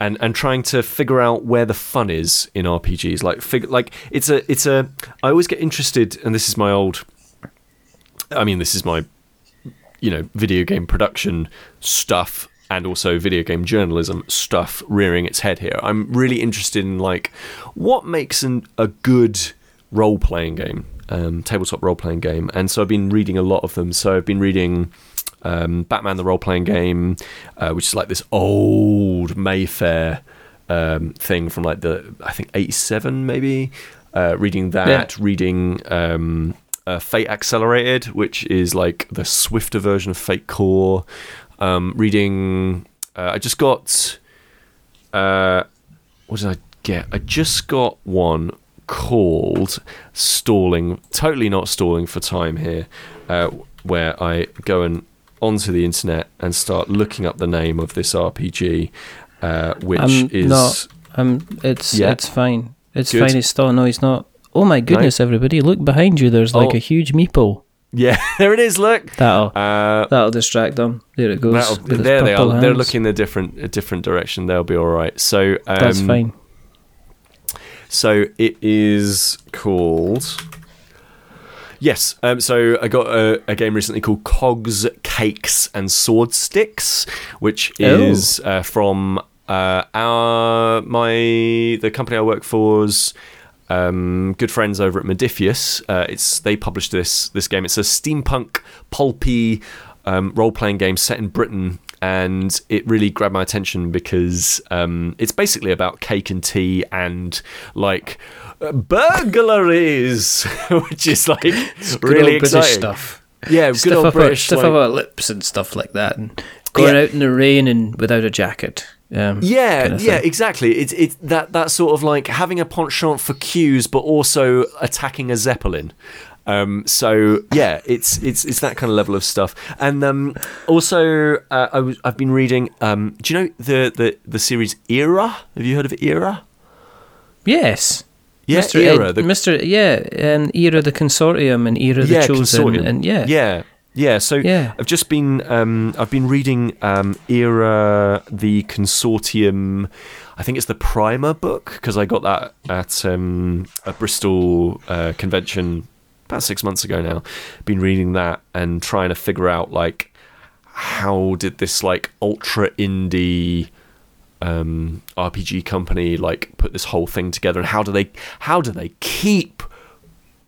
and and trying to figure out where the fun is in RPGs. Like fig- like it's a it's a I always get interested, and this is my old. I mean, this is my you know video game production stuff. and also video game journalism stuff rearing its head here. I'm really interested in like what makes an, a good role playing game, um, tabletop role playing game, and so I've been reading a lot of them. So I've been reading. Um, Batman the role playing game, uh, which is like this old Mayfair um, thing from like the I think eighty seven maybe. Uh, reading that, Yeah. reading um, uh, Fate Accelerated, which is like the swifter version of Fate Core. Um, reading, uh, I just got. Uh, what did I get? I just got one called Stalling. Totally not stalling for time here, uh, where I go and onto the internet and start looking up the name of this RPG, uh, which I'm is not. Um, it's Yeah. it's fine. It's Good. fine. It's still no. He's not. Oh my goodness! Everybody, look behind you. There's like Oh. a huge meeple. yeah. There it is. Look. That'll Uh, that'll distract them. There it goes. That'll- with its there they are. They're looking a different a different direction. They'll be all right. So um, That's fine. So it is called. Yes. Um, so I got a, a game recently called Cogs, Cakes, and Sword Sticks, which Oh. is uh, from uh, our my the company I work for's um, good friends over at Modiphius. Uh, it's they published this this game. It's a steampunk pulpy um, role playing game set in Britain. And it really grabbed my attention because um, it's basically about cake and tea and like uh, burglaries, which is like Good really old British exciting. stuff. Yeah, good Stiff old up, British. stiff like- up our lips and stuff like that, and going Yeah. out in the rain and without a jacket. Um, Yeah, kind of yeah, exactly. It's it's that that sort of like having a penchant for queues, but also attacking a zeppelin. Um, so yeah, it's it's it's that kind of level of stuff. And um, also, uh, I was I've been reading. Um, do you know the the the series Era? Have you heard of Era? Yes. Yeah, Mr. Era. The, Mr. Yeah, and Era the Consortium and Era the yeah, Chosen, consortium. and yeah, yeah. Yeah, so Yeah. I've just been um, I've been reading um, Era the Consortium. I think it's the Primer book because I got that at um, a Bristol uh, convention about six months ago now. Been reading that and trying to figure out like how did this like ultra indie um, RPG company like put this whole thing together and how do they how do they keep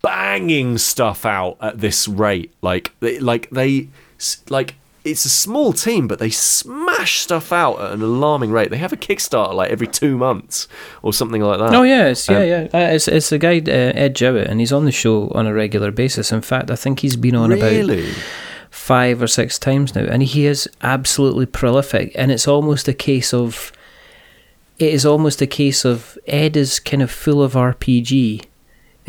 banging stuff out at this rate like they, like they like it's a small team but they smash stuff out at an alarming rate they have a kickstarter like every two months or something like that Oh yeah, it's, yeah, Um, yeah. Uh, it's it's the guy uh, Ed Jowett, and he's on the show on a regular basis. In fact, I think he's been on about five or six times now, and he is absolutely prolific. And it's almost a case of, it is almost a case of Ed is kind of full of RPG,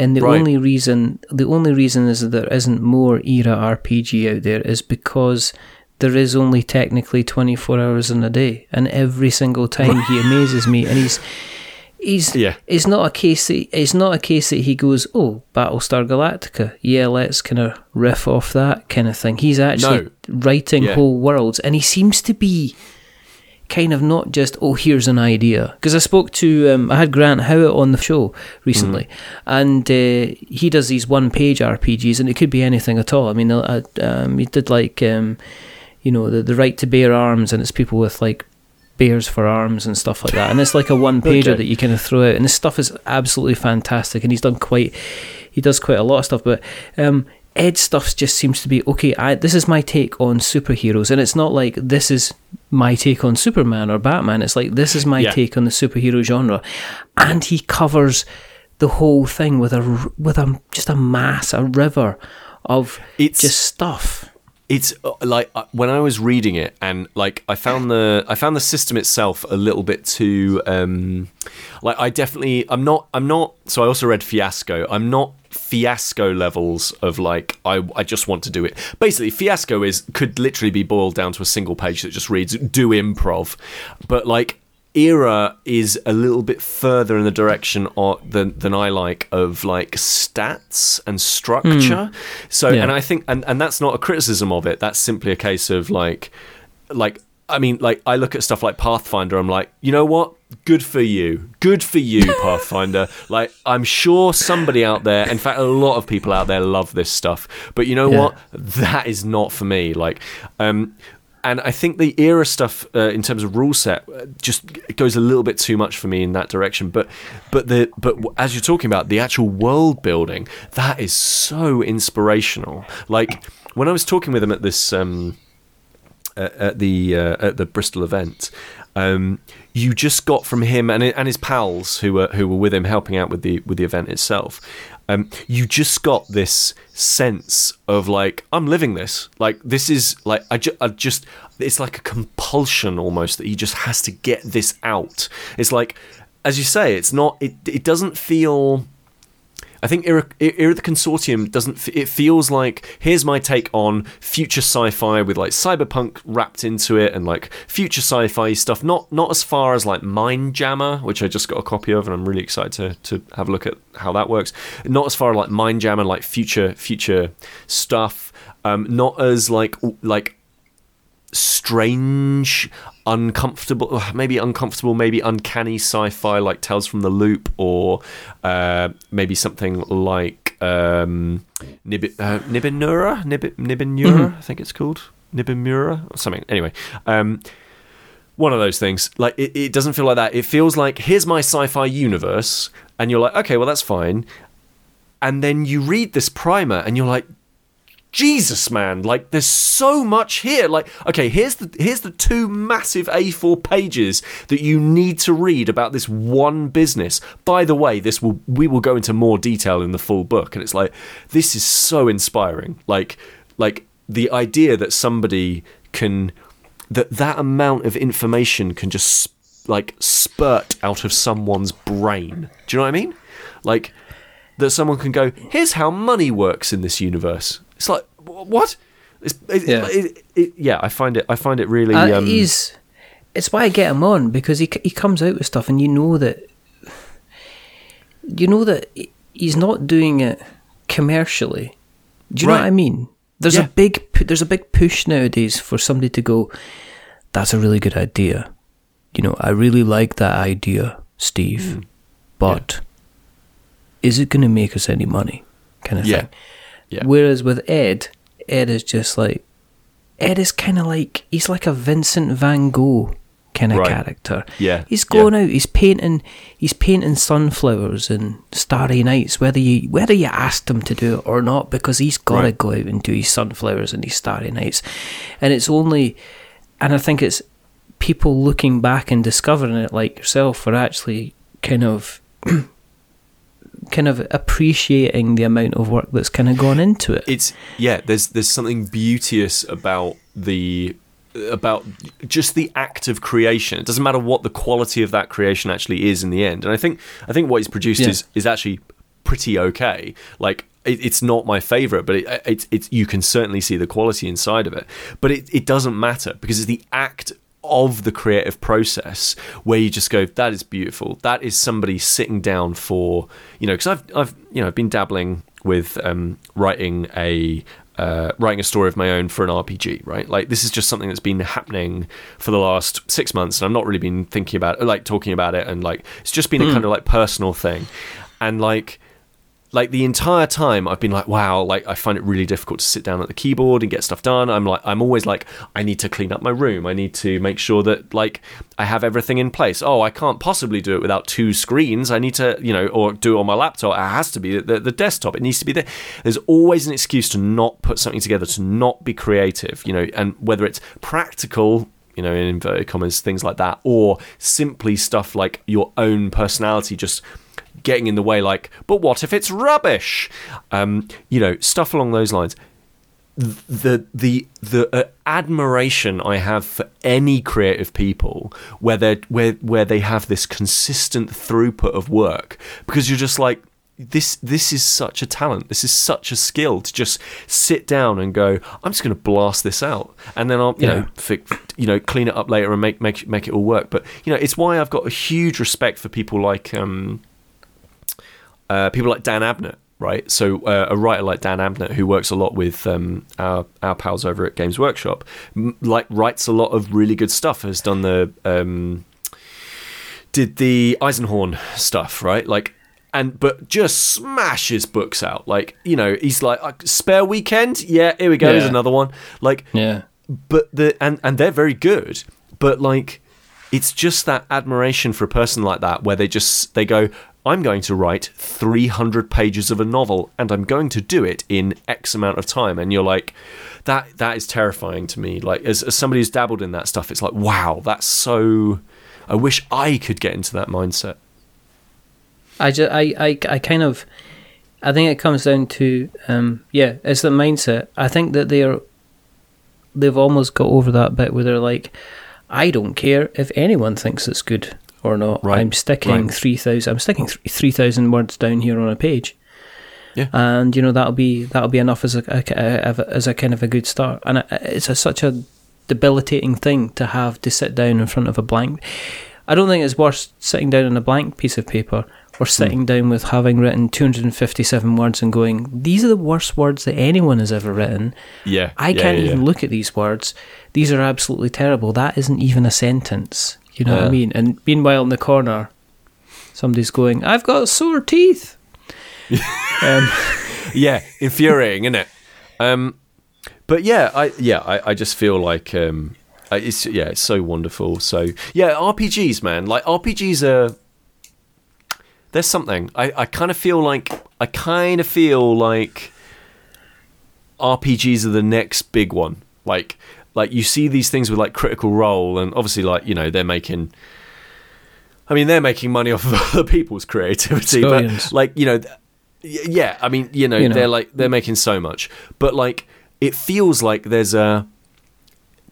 and the Right. only reason the only reason is that there isn't more era RPG out there is because there is only technically twenty four hours in a day, and every single time he amazes me, and he's. He's Yeah. it's not a case that it's not a case that he goes, oh, Battlestar Galactica, yeah, let's kind of riff off that kind of thing. He's actually No. writing Yeah. whole worlds, and he seems to be kind of not just oh, here's an idea. Because I spoke to um, I had Grant Howitt on the show recently, and uh, he does these one-page RPGs, and it could be anything at all. I mean, uh, um, he did like um, you know the the right to bear arms, and it's people with like bears for arms and stuff like that. And it's like a one pager Okay. that you kind of throw out. And this stuff is absolutely fantastic. And he's done quite, he does quite a lot of stuff. But um, Ed's stuff just seems to be okay. I, this is my take on superheroes, and it's not like this is my take on Superman or Batman. It's like this is my Yeah. take on the superhero genre, and he covers the whole thing with a with a just a mass, a river of It's- just stuff. It's uh, like uh, when I was reading it, and like I found the I found the system itself a little bit too um, like I definitely I'm not I'm not so I also read Fiasco. I'm not fiasco levels of like I I just want to do it. Basically, fiasco is could literally be boiled down to a single page that just reads do improv, but like era is a little bit further in the direction of, than than I like of like stats and structure. So Yeah. and I think and, and that's not a criticism of it. That's simply a case of like like I mean like I look at stuff like Pathfinder I'm like, you know what? Good for you. Good for you, Pathfinder. like I'm sure somebody out there, in fact a lot of people out there love this stuff. But you know Yeah. what? That is not for me. Like um and I think the era stuff uh, in terms of rule set uh, just goes a little bit too much for me in that direction. But but the but as you're talking about the actual world building, that is so inspirational. Like when I was talking with him at this um, at the uh, at the Bristol event. Um, you just got from him and and his pals who were who were with him helping out with the with the event itself. Um, you just got this sense of like I'm living this. Like this is like I, ju- I just it's like a compulsion almost that he just has to get this out. It's like as you say, it's not. It it doesn't feel I think Era, Era the Consortium doesn't. It feels like here's my take on future sci-fi with like cyberpunk wrapped into it and like future sci-fi stuff. Not not as far as like Mindjammer, which I just got a copy of and I'm really excited to to have a look at how that works. Not as far like Mindjammer, like future future stuff. Um, not as like like strange, uncomfortable, maybe uncomfortable, maybe uncanny sci-fi like Tales from the Loop, or uh, maybe something like um, Nib- uh, Nibinura, Nib- Nibinura, mm-hmm. I think it's called Nibinura or something. Anyway. Um, one of those things. Like it, it doesn't feel like that. It feels like here's my sci-fi universe, and you're like, okay, well that's fine. And then you read this primer, and you're like, Jesus, man! Like, there's so much here. Like, okay, here's the here's the two massive A4 pages that you need to read about this one business. By the way, this will we will go into more detail in the full book, and it's like this is so inspiring. Like, like the idea that somebody can that that amount of information can just like spurt out of someone's brain. Do you know what I mean? Like that someone can go, here's how money works in this universe. It's like what? It's, it, yeah. It, it, yeah, I find it. I find it really. Uh, um, he's. It's why I get him on because he he comes out with stuff, and you know that. You know that he's not doing it commercially. Do you right. know what I mean? There's yeah. a big there's a big push nowadays for somebody to go. That's a really good idea. You know, I really like that idea, Steve. Mm. But yeah. is it going to make us any money? Kind of yeah. thing. Yeah. Whereas with Ed, Ed is just like Ed is kind of like he's like a Vincent Van Gogh kind of right. character. Yeah, he's going yeah. out. He's painting. He's painting sunflowers and starry nights, whether you whether you asked him to do it or not, because he's got to right. go out and do his sunflowers and his starry nights. And it's only, and I think it's people looking back and discovering it, like yourself, are actually kind of kind of appreciating the amount of work that's kind of gone into it. It's yeah, there's there's something beauteous about the about just the act of creation. It doesn't matter what the quality of that creation actually is in the end. And I think I think what he's produced yeah. is is actually pretty okay. Like it, it's not my favorite, but it, it, it, you can certainly see the quality inside of it. But it, it doesn't matter because it's the act of the creative process where you just go that is beautiful that is somebody sitting down for you know because i've i've you know i've been dabbling with um, writing a uh, writing a story of my own for an RPG, right? Like this is just something that's been happening for the last six months, and I've not really been thinking about, it, like talking about it, and like it's just been mm. a hmm. kind of like personal thing, and like like the entire time I've been like, wow, like I find it really difficult to sit down at the keyboard and get stuff done. I'm like, I'm always like, I need to clean up my room. I need to make sure that like I have everything in place. Oh, I can't possibly do it without two screens. I need to, you know, or do it on my laptop. It has to be the, the desktop. It needs to be there. There's always an excuse to not put something together, to not be creative, you know, and whether it's practical you know, in inverted commas, things like that, or simply stuff like your own personality just getting in the way, like, but what if it's rubbish? Um, you know, stuff along those lines. The the the uh, admiration I have for any creative people where they where where they have this consistent throughput of work because you're just like this this is such a talent this is such a skill to just sit down and go i'm just going to blast this out and then i'll you yeah. know fi- you know clean it up later and make make make it all work but you know it's why i've got a huge respect for people like um uh, people like Dan Abnett, right? So uh, a writer like Dan Abnett, who works a lot with um, our our pals over at Games Workshop, m- like writes a lot of really good stuff. Has done the um, did the Eisenhorn stuff, right? Like and but just smashes books out. Like you know, he's like spare weekend. Yeah, here we go. Yeah. Here's another one. Like yeah. but the and and they're very good, but like it's just that admiration for a person like that where they just they go I'm going to write 300 pages of a novel and I'm going to do it in X amount of time. And you're like, that that is terrifying to me. Like, as, as somebody who's dabbled in that stuff, it's like, wow, that's so. I wish I could get into that mindset. I, just, I, I, I kind of. I think it comes down to, um, yeah, it's the mindset. I think that they're. They've almost got over that bit where they're like, I don't care if anyone thinks it's good or not. Right. I'm sticking Right. three thousand. I'm sticking three thousand words down here on a page. Yeah. and you know that'll be that'll be enough as a, a- a- as a kind of a good start. And it's a, such a debilitating thing to have to sit down in front of a blank. I don't think it's worse sitting down on a blank piece of paper or hmm. sitting down with having written 257 words and going, these are the worst words that anyone has ever written. Yeah. I yeah, can't yeah, even yeah. look at these words. These are absolutely terrible. That isn't even a sentence. You know what I mean? And meanwhile, in the corner, somebody's going, I've got sore teeth. um, yeah, infuriating, isn't it? Um, but yeah, I yeah, I, I just feel like um, it's yeah, it's so wonderful. So yeah, RPGs, man, like RPGs are. There's something I, I kind of feel like I kind of feel like RPGs are the next big one. Like like you see these things with like Critical Role, and obviously like you know they're making. I mean, they're making money off of other people's creativity, Billions. but like you know, yeah. I mean, you know, You know. they're like they're making so much, but like it feels like there's a,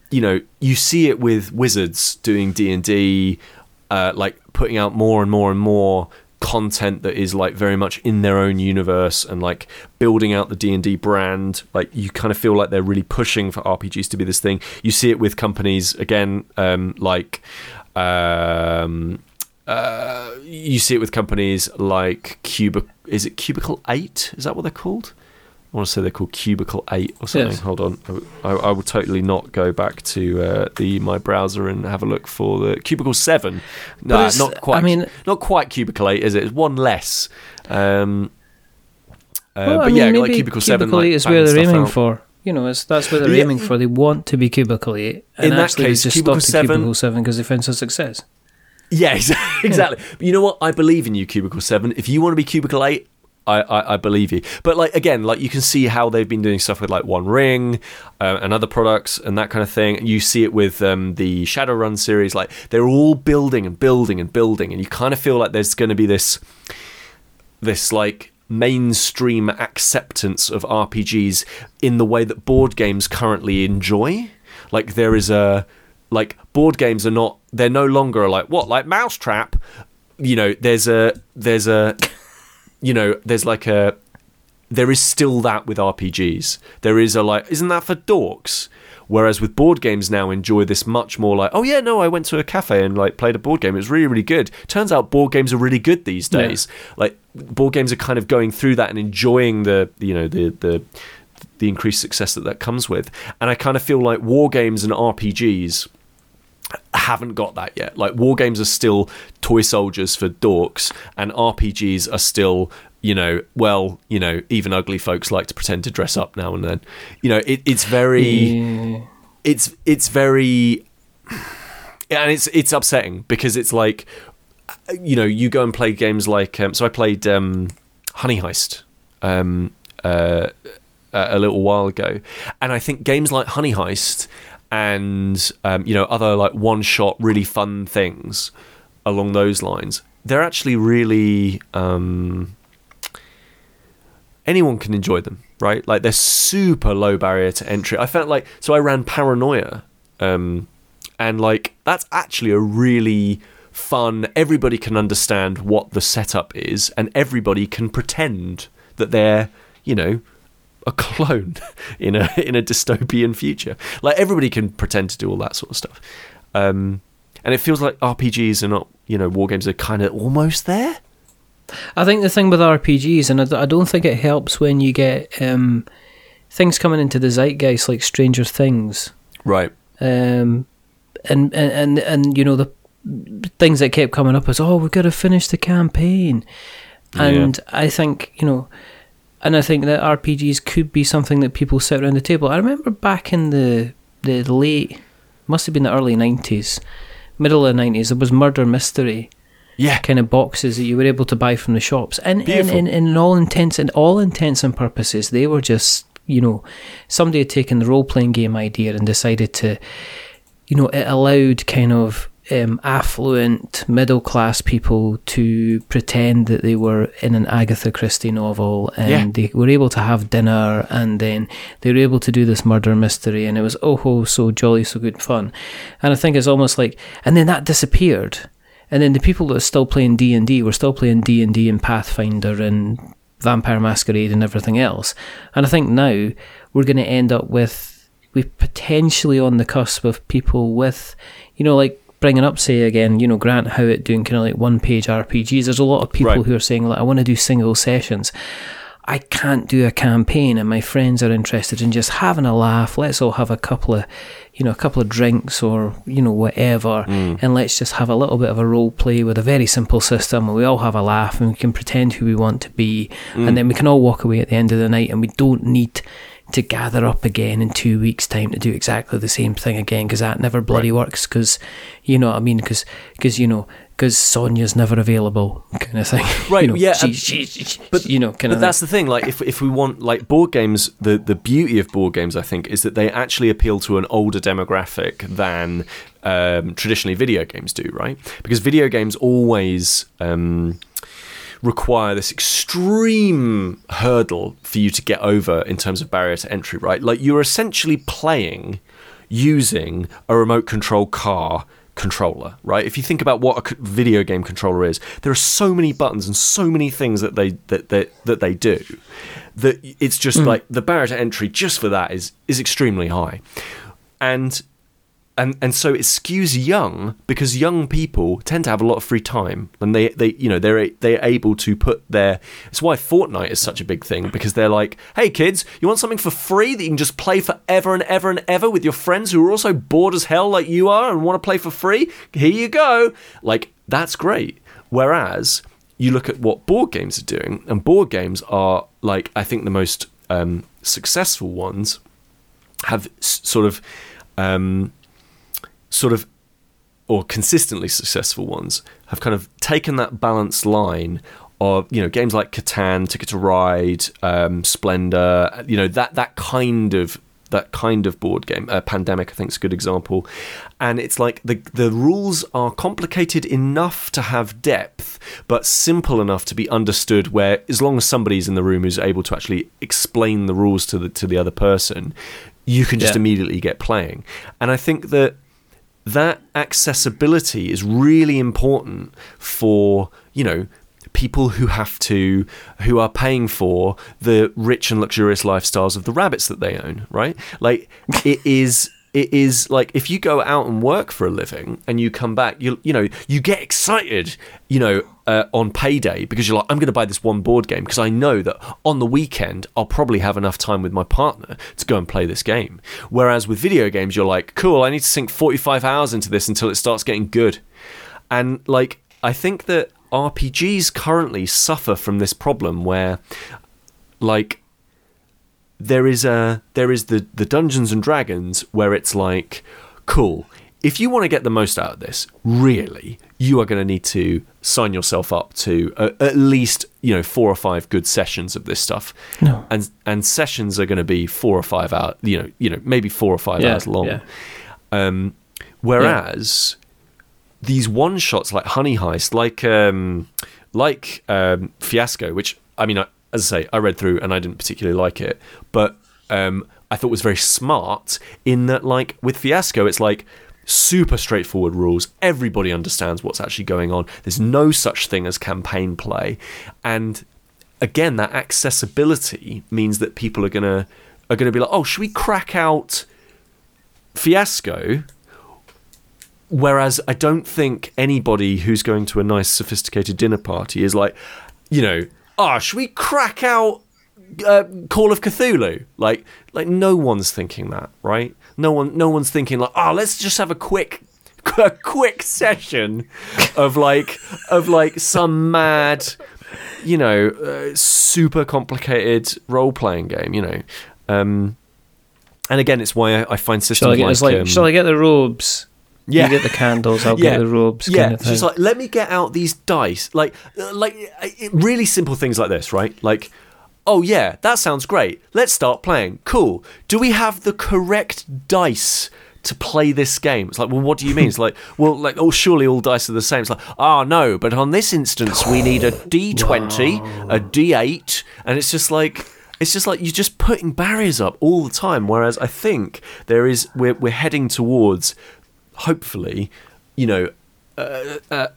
you know, you see it with Wizards doing D and D, uh, like putting out more and more and more content that is like very much in their own universe and like building out the D&D brand like you kind of feel like they're really pushing for RPGs to be this thing. You see it with companies again um, like um, uh, you see it with companies like Cubic is it Cubicle 8 is that what they're called I want to say they're called Cubicle 8 or something. Yes. Hold on. I, I will totally not go back to uh, the my browser and have a look for the Cubicle 7. No, it's- not quite. I mean- not quite Cubicle 8, is it? It's one less. Um, uh, well, I but mean, yeah, maybe like Cubicle 7. Cubicle like, 8 is where they're aiming out. for. You know, it's, that's where they're Yeah. aiming for. They want to be Cubicle 8. And In that actually, case, they just Cubicle stopped at 7 Cubicle 7 because they found some success. Yeah, exa- exactly. But you know what? I believe in you, Cubicle Seven. If you want to be Cubicle Eight, I, I, I believe you. But like again, like you can see how they've been doing stuff with like One Ring uh, and other products and that kind of thing. You see it with um, the Shadowrun series. Like they're all building and building and building, and you kind of feel like there's going to be this this like mainstream acceptance of RPGs in the way that board games currently enjoy. Like there is a like board games are not they're no longer like what like Mousetrap. You know, there's a there's a you know, there's like a there is still that with RPGs. There is a like isn't that for dorks? Whereas with board games now enjoy this much more like, oh yeah, no, I went to a cafe and like played a board game. It was really, really good. Turns out board games are really good these Yeah. days. Like board games are kind of going through that and enjoying the you know the the the increased success that that comes with. And I kind of feel like war games and RPGs haven't got that yet. Like war games are still toy soldiers for dorks, and RPGs are still, you know, well, you know, even ugly folks like to pretend to dress up now and then. You know, it, it's very, Yeah. it's it's very, and it's it's upsetting because it's like, you know, you go and play games like, um, so I played um, Honey Heist. Um, uh, a a little while ago, and I think games like Honey Heist and um, you know other like one-shot really fun things along those lines, they're actually really um, anyone can enjoy them, right? Like they're super low barrier to entry. I felt like so I ran Paranoia, um, and like that's actually a really fun. Everybody can understand what the setup is, and everybody can pretend that they're you know a clone in a in a dystopian future. Like everybody can pretend to do all that sort of stuff. Um, and it feels like RPGs are not, you know, war games are kind of almost there. I think the thing with RPGs, and I don't think it helps when you get um, things coming into the zeitgeist like Stranger Things, Right. um, and, and and and you know the things that kept coming up is oh we've got to finish the campaign, and I think you know, and I think that RPGs could be something that people sit around the table. I remember back in the the late, must have been the early nineties, middle of the nineties. There was murder mystery Yeah. kind of boxes that you were able to buy from the shops, and in, in, in all intents and all intents and purposes, they were just you know somebody had taken the role playing game idea and decided to, you know, it allowed kind of um, affluent middle class people to pretend that they were in an Agatha Christie novel and Yeah. they were able to have dinner and then they were able to do this murder mystery and it was oh ho so jolly so good fun. And I think it's almost like and then that disappeared. And then the people that are still playing D and D were still playing D and D and Pathfinder and Vampire Masquerade and everything else. And I think now we're going to end up with we potentially on the cusp of people with you know like bringing up say again you know Grant Howitt doing kind of like one page RPGs there's a lot of people Right. who are saying like I want to do single sessions. I can't do a campaign and my friends are interested in just having a laugh. Let's all have a couple of you know a couple of drinks or you know whatever mm. and let's just have a little bit of a role play with a very simple system and we all have a laugh and we can pretend who we want to be and mm. then we can all walk away at the end of the night and we don't need to gather up again in two weeks' time to do exactly the same thing again because that never bloody works. Because you know what I mean? Because because you know because Sonia's never available, kind of thing. Right, You know, yeah, she- um, she- she- but you know, kind But of. that's the thing. Like, if if we want like board games, the the beauty of board games, I think, is that they actually appeal to an older demographic than um, traditionally video games do. Right? Because video games always. Um, require this extreme hurdle for you to get over in terms of barrier to entry, right? Like you're essentially playing using a remote control car controller, right? If you think about what a video game controller is, there are so many buttons and so many things that they that that, that they do that it's just mm. like the barrier to entry just for that is is extremely high. And and and so it skews young because young people tend to have a lot of free time and they they you know they're they're able to put their it's why Fortnite is such a big thing because they're like hey kids you want something for free that you can just play forever and ever and ever with your friends who are also bored as hell like you are and want to play for free? Here you go. Like that's great. Whereas you look at what board games are doing and board games are like I think the most um, successful ones have s- sort of um, sort of or consistently successful ones have kind of taken that balanced line of you know games like Catan, Ticket to Ride, um, Splendor, you know that that kind of that kind of board game. Uh, Pandemic, I think, is a good example. And it's like the the rules are complicated enough to have depth, but simple enough to be understood. Where as long as somebody's in the room who's able to actually explain the rules to the to the other person, you can just Yeah. immediately get playing. And I think that that accessibility is really important for you know people who have to who are paying for the rich and luxurious lifestyles of the rabbits that they own right? Like it is it is like if you go out and work for a living and you come back you you know you get excited you know uh, on payday because you're like I'm going to buy this one board game because I know that on the weekend I'll probably have enough time with my partner to go and play this game. Whereas with video games you're like cool I need to sink 45 hours into this until it starts getting good. And like I think that RPGs currently suffer from this problem where like there is a there is the the Dungeons and Dragons where it's like cool if you want to get the most out of this really you are going to need to sign yourself up to uh, at least you know four or five good sessions of this stuff No. and and sessions are going to be four or five hours you know you know maybe four or five Yeah, hours long yeah. um, whereas these one shots like Honey Heist, like um, like um, Fiasco, which I mean, I, as I say, I read through and I didn't particularly like it, but um, I thought was very smart in that, like with Fiasco, it's like super straightforward rules. Everybody understands what's actually going on. There's no such thing as campaign play, and again, that accessibility means that people are gonna are gonna be like, oh, should we crack out Fiasco? Whereas I don't think anybody who's going to a nice, sophisticated dinner party is like, you know, ah, should we crack out uh, Call of Cthulhu? Like, like no one's thinking that, right? No one, no one's thinking like, oh, let's just have a quick, a quick session of like, of like some mad, you know, uh, super complicated role playing game, you know. Um, and again, it's why I, I find systems Shall I get, like, like um, shall I get the robes? Yeah, You get the candles, I'll Yeah. get the robes. yeah, kind of it's just like let me get out these dice, like uh, like uh, really simple things like this, right? Like, oh yeah, that sounds great. Let's start playing. Cool. Do we have the correct dice? To play this game, it's like, well, what do you mean? It's like, well, like, oh, surely all dice are the same. It's like, oh no, but on this instance, we need a D twenty, a D eight, and it's just like, it's just like you're just putting barriers up all the time. Whereas I think there is, we're we're heading towards, hopefully, you know, a, a,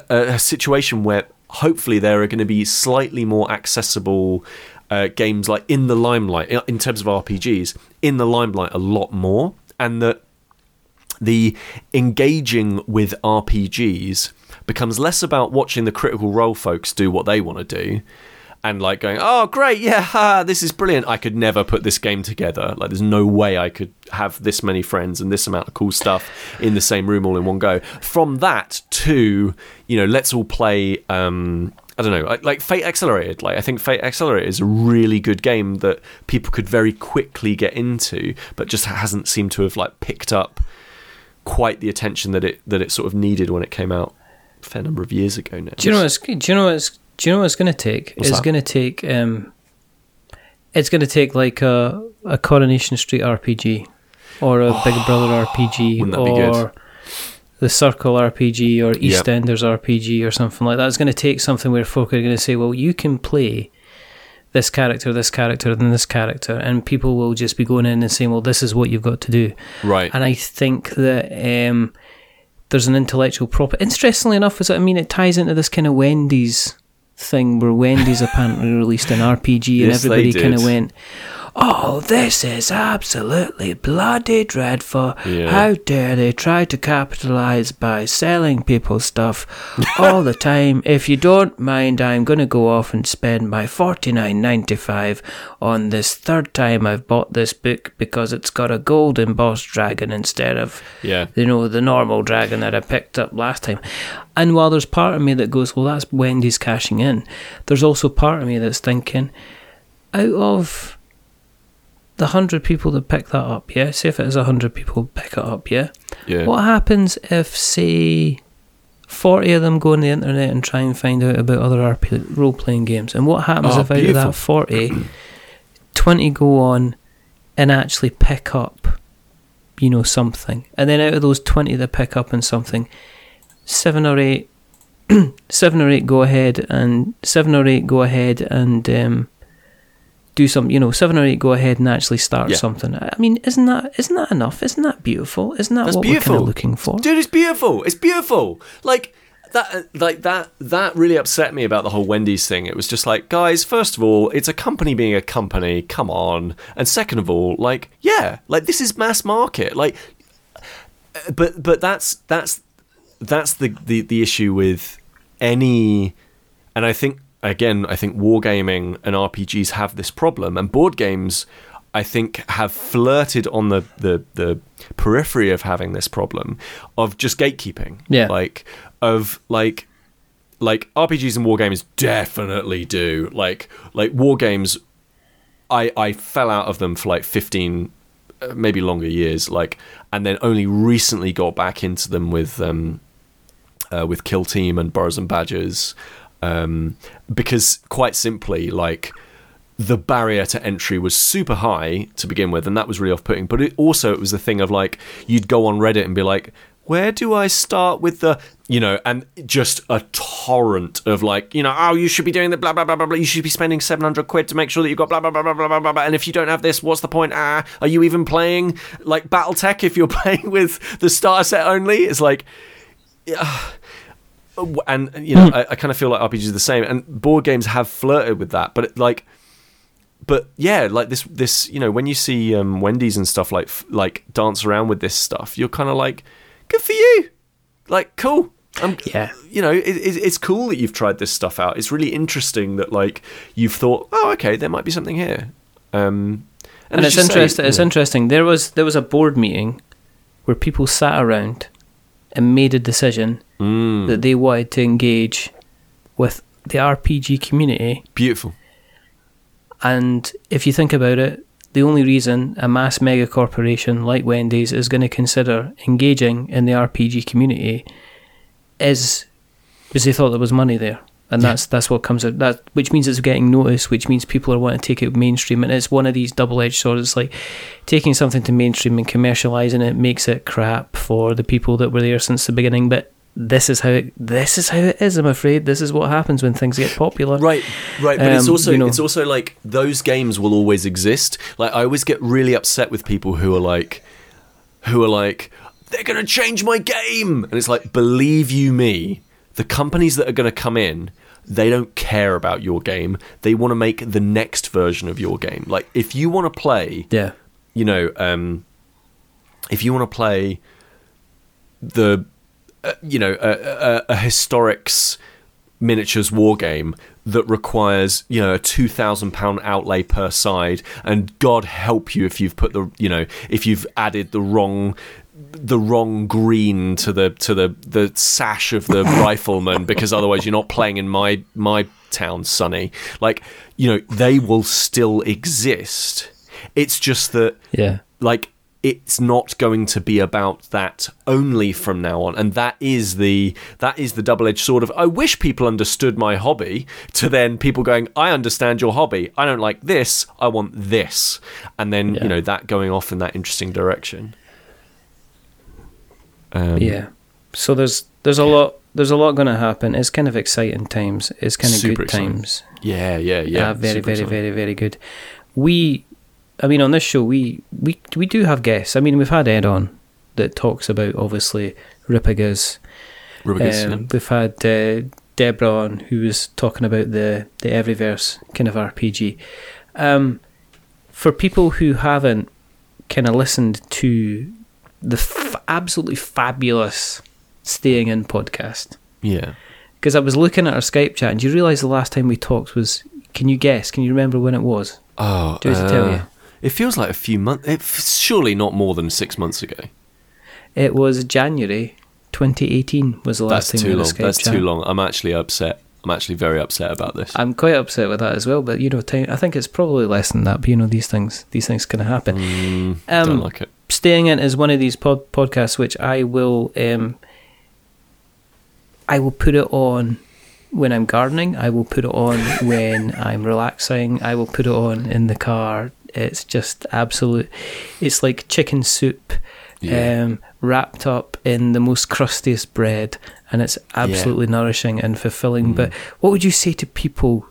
a situation where hopefully there are going to be slightly more accessible uh, games like in the limelight in- in terms of RPGs in the limelight a lot more, and that the engaging with RPGs becomes less about watching the critical role folks do what they want to do and like going, oh, great, yeah, ha, this is brilliant. I could never put this game together. Like, there's no way I could have this many friends and this amount of cool stuff in the same room all in one go. From that to, you know, let's all play. Um, I don't know, like, like Fate Accelerated. Like, I think Fate Accelerated is a really good game that people could very quickly get into, but just hasn't seemed to have like picked up quite the attention that it that it sort of needed when it came out a fair number of years ago now. Do you know what's Do you know what's Do you know what it's going to take? What's it's going to take. Um, it's going to take like a a Coronation Street RPG, or a Big Brother RPG, Wouldn't that be good? or the Circle RPG, or Yep. EastEnders RPG, or something like that. It's going to take something where folk are going to say, "Well, you can play." This character, this character, and this character, and people will just be going in and saying, "Well, this is what you've got to do." right? And I think that um, there's an intellectual property. Interestingly enough, is I mean, it ties into this kind of Wendy's thing where Wendy's apparently released an RPG and Yes, everybody kind of went, "Oh, this is absolutely bloody dreadful! Yeah. How dare they try to capitalize by selling people stuff all the time? If you don't mind, I'm going to go off and spend my forty nine ninety five on this third time I've bought this book because it's got a gold embossed dragon instead of yeah, you know, the normal dragon that I picked up last time. And while there's part of me that goes, well, that's Wendy's cashing in, there's also part of me that's thinking, out of the hundred people that pick that up, yeah, say if it is a hundred people pick it up, yeah, yeah. what happens if, say, 40 of them go on the internet and try and find out about other RP role playing games? And what happens Oh, if out of that 40, 20 go on and actually pick up, you know, something? And then out of those 20 that pick up on something, seven or eight. Seven or eight go ahead and seven or eight go ahead and um, do some. You know, seven or eight go ahead and actually start Yeah. something. I mean, isn't that isn't that enough? Isn't that beautiful? Isn't that That's what we're kind beautiful. of looking for? dude it's beautiful it's beautiful like that like that that really upset me about the whole wendy's thing it was just like guys first of all it's a company being a company come on and second of all like yeah like this is mass market like uh, but but that's that's that's the the, the issue with any and I think again, I think wargaming and RPGs have this problem, and board games, I think, have flirted on the the, the periphery of having this problem of just gatekeeping. Yeah. like of like like RPGs and wargames definitely do. Like like wargames, I I fell out of them for like fifteen. uh, Maybe longer years, like, and then only recently got back into them with um, uh, with Kill Team and Burrows and Badgers, um, because quite simply, like the barrier to entry was super high to begin with, and that was really off-putting. But it also it was the thing of like you'd go on Reddit and be like, "Where do I start with the?" You know, and just a torrent of like, you know, oh, you should be doing the blah blah blah blah blah. You should be spending seven hundred quid to make sure that you've got blah blah blah blah blah blah blah. And if you don't have this, what's the point? Ah, are you even playing like BattleTech if you're playing with the starter set only? It's like and you know, I, I kind of feel like RPGs are the same, and board games have flirted with that, but it, like, but yeah, like this, this, you know, when you see um, Wendy's and stuff like f- like dance around with this stuff, you're kind of like, good for you, like, cool. I'm, Yeah. you know, it, it, it's cool that you've tried this stuff out. It's really interesting that like you've thought, oh, okay, there might be something here. Um, and as it's you say, interesting. It's yeah. interesting. There was there was a board meeting where people sat around and made a decision Mm, that they wanted to engage with the RPG community. beautiful. And if you think about it, the only reason a mass mega corporation like Wendy's is going to consider engaging in the RPG community is because they thought there was money there. And Yeah. that's that's what comes out that which means it's getting noticed, which means people are wanting to take it mainstream and it's one of these double edged swords. It's like taking something to mainstream and commercializing it makes it crap for the people that were there since the beginning. But this is how it, this is how it is, I'm afraid. This is what happens when things get popular. Right, right, but it's Um, also you know- it's also like those games will always exist. Like I always get really upset with people who are like who are like they're going to change my game. And it's like believe you me, the companies that are going to come in, they don't care about your game. They want to make the next version of your game. Like if you want to play Yeah. you know, um, if you want to play the, uh, you know, a, a, a historics miniatures war game that requires you know a two thousand pound outlay per side, and God help you if you've put the you know if you've added the wrong the wrong green to the to the the sash of the rifleman because otherwise you're not playing in my my town sonny. Like you know they will still exist. It's just that Yeah. like it's not going to be about that only from now on. And that is the that is the double-edged sword of i wish people understood my hobby to then people going i understand your hobby. I don't like this. I want this. And then Yeah. you know that going off in that interesting direction um, Yeah. So there's there's a lot there's a lot going to happen. It's kind of exciting times. It's kind of Super good exciting. times. yeah yeah yeah Uh, very super very exciting. very very good. We, I mean, on this show we we we do have guests. I mean, we've had Ed on that talks about obviously Ripigas. Rubigus, Um, yeah. we've had uh, Deborah on who was talking about the the Everyverse kind of RPG. Um, for people who haven't kind of listened to the absolutely fabulous Staying In podcast, yeah because I was looking at our Skype chat, and do you realise the last time we talked was? Can you guess? Can you remember when it was? oh Do want tell uh, you? it feels like a few months it's surely not more than six months ago It was January 2018. Was the last that's time we too had a long Skype that's chat. too long i'm actually upset i'm actually very upset about this I'm quite upset with that as well. But you know, time, I think it's probably less than that. But you know, these things, these things can happen. Mm, Um, don't like it Staying in is one of these pod- podcasts which I will, um, I will put it on when I'm gardening. I will put it on when I'm relaxing. I will put it on in the car. It's just absolute. It's like chicken soup. Yeah. Um, wrapped up in the most crustiest bread, and it's absolutely nourishing and fulfilling. Mm. But what would you say to people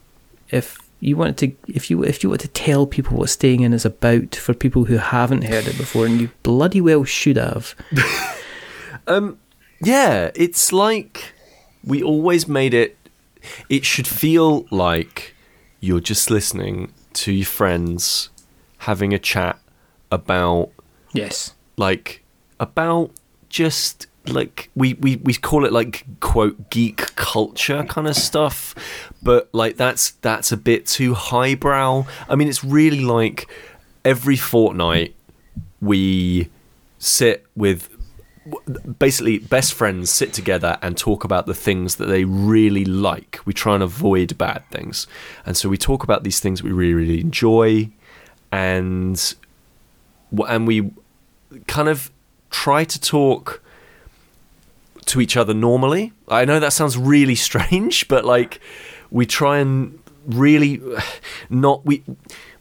if you wanted to, if you if you wanted to tell people what staying in is about for people who haven't heard it before, and you bloody well should have? Um, yeah, it's like we always made it. It should feel like you're just listening to your friends having a chat about Yes. like about just like we, we we call it like quote geek culture kind of stuff but like that's that's a bit too highbrow. I mean it's really like every fortnight we sit with basically best friends sit together and talk about the things that they really like. We try and avoid bad things. And so we talk about these things we really really enjoy and and we kind of try to talk to each other normally. I know that sounds really strange, but like we try and really not we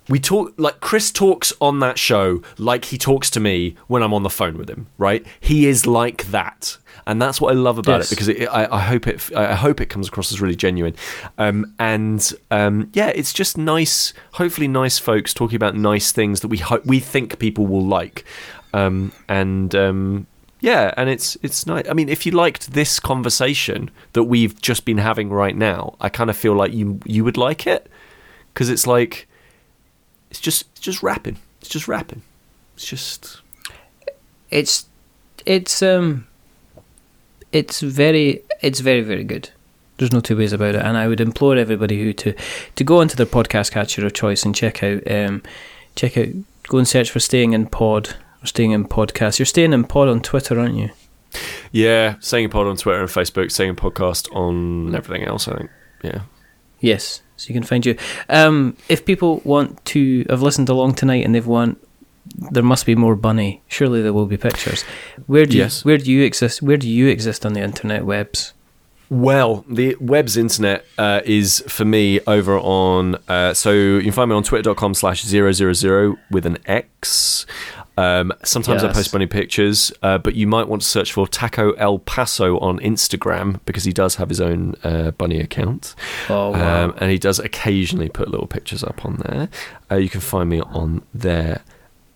we talk like Chris talks on that show like he talks to me when I'm on the phone with him, right? He is like that. And that's what I love about Yes. it because it, I, I hope it I hope it comes across as really genuine, um, and um, yeah, it's just nice. Hopefully, nice folks talking about nice things that we hope we think people will like, um, and um, yeah, and it's it's nice. I mean, if you liked this conversation that we've just been having right now, I kind of feel like you you would like it because it's like it's just it's just rapping. It's just rapping. It's just It's it's um it's very it's very very good. There's no two ways about it, and I would implore everybody who to to go onto their podcast catcher of choice and check out um check out go and search for staying in pod staying in podcast. You're staying in pod on Twitter, aren't you? yeah, staying a pod on Twitter and Facebook, staying in podcast on everything else. I think yeah. Yes, so you can find you. Um, if people want to have listened along tonight and they've want, there must be more bunny. Surely there will be pictures. Where do Yes. you, where do you exist? Where do you exist on the internet webs? Well, the web's internet uh, is for me over on. Uh, so you can find me on twitter.com slash 000 with an X. Um, sometimes I post bunny pictures, uh, but you might want to search for Taco El Paso on Instagram because he does have his own uh, bunny account. Oh, wow. Um, and he does occasionally put little pictures up on there. Uh, you can find me on there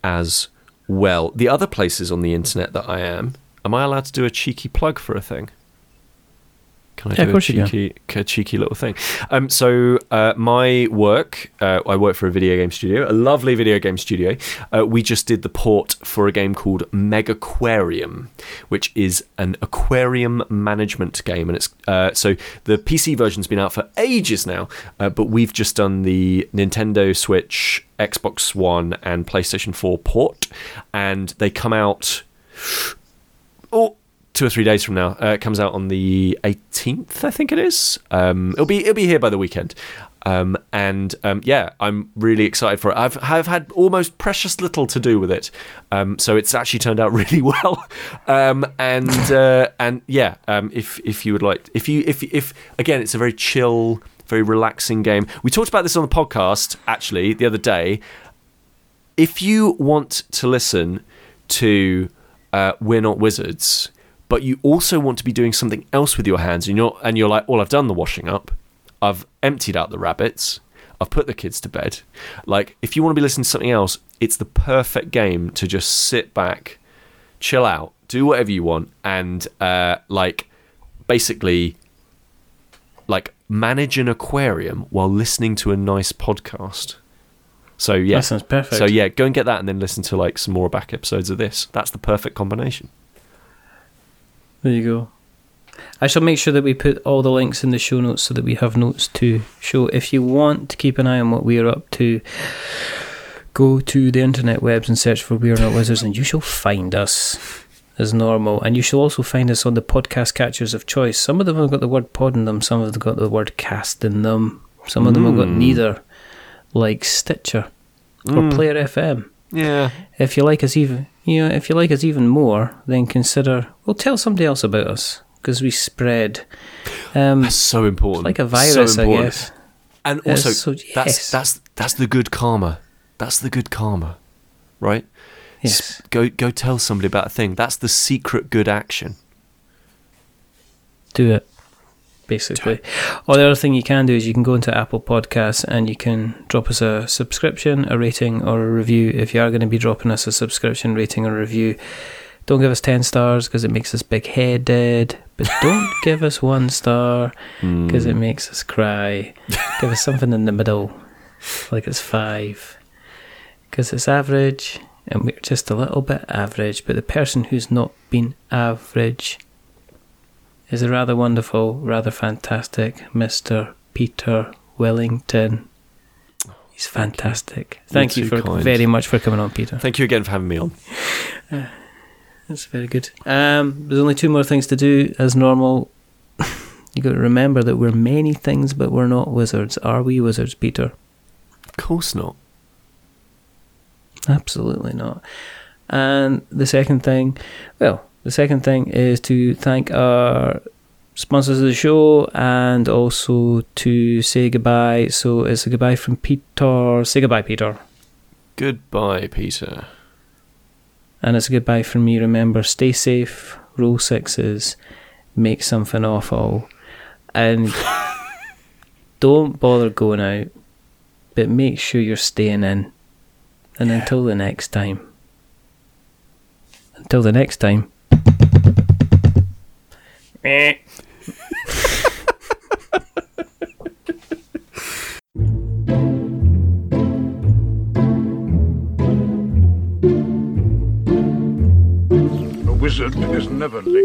as well. The other places on the internet that I am, am I allowed to do a cheeky plug for a thing? Can I Yeah, do a cheeky, a cheeky little thing? Um, so uh, my work, uh, I work for a video game studio, a lovely video game studio. Uh, we just did the port for a game called Megaquarium, which is an aquarium management game, and it's uh, so the PC version's been out for ages now, uh, but we've just done the Nintendo Switch, Xbox One, and PlayStation 4 port, and they come out oh, two or three days from now. Uh, it comes out on the 18th, I think it is. Um, it'll be it'll be here by the weekend. Um, and um, yeah, I'm really excited for it. I've I've had almost precious little to do with it, um, so it's actually turned out really well. Um, and uh, and yeah, um, if if you would like, if you if if again, it's a very chill, very relaxing game. We talked about this on the podcast actually the other day if you want to listen to uh, We're Not Wizards, but you also want to be doing something else with your hands, and you're and you're like, well, I've done the washing up, I've emptied out the rabbits, I've put the kids to bed. Like, if you want to be listening to something else, it's the perfect game to just sit back, chill out, do whatever you want, and uh, like basically like manage an aquarium while listening to a nice podcast. So yeah, That sounds perfect. so yeah, go and get that, and then listen to like some more back episodes of this. That's the perfect combination. There you go. I shall make sure that we put all the links in the show notes so that we have notes to show. If you want to keep an eye on what we are up to, go to the internet webs and search for We Are Not Wizards, and you shall find us as normal. And you shall also find us on the podcast catchers of choice. Some of them have got the word pod in them, some of them have got the word cast in them, some of them have got Mm. neither, like Stitcher or Mm. Player FM. Yeah, If you like us even, you know, if you like us even more, then consider. Well, tell somebody else about us because we spread. Um, that's so important. like a So virus, I guess. And also, so- that's yes. that's that's the good karma. That's the good karma, right? Yes. Go go tell somebody about a thing. That's the secret good action. Do it. Basically, or the other thing you can do is you can go into Apple Podcasts and you can drop us a subscription, a rating, or a review. If you are going to be dropping us a subscription, rating, or review, don't give us ten stars because it makes us big headed. But don't give us one star because it hmm. makes us cry. Give us something in the middle, like it's five, because it's average, and we're just a little bit average. But the person who's not been average is a rather wonderful, rather fantastic Mister Peter Wellington. He's fantastic. Thank you too for kind. very much for coming on, Peter. Thank you again for having me on. That's very good. Um, there's only two more things to do as normal. you got to remember that we're many things, but we're not wizards. Are we wizards, Peter? Of course not. Absolutely not. And the second thing, well, the second thing is to thank our sponsors of the show and also to say goodbye. So it's a goodbye from Peter. Say goodbye, Peter. Goodbye, Peter. And it's a goodbye from me. Remember, stay safe, roll sixes, make something awful, and don't bother going out, but make sure you're staying in. And until the next time, until the next time. A wizard is never late.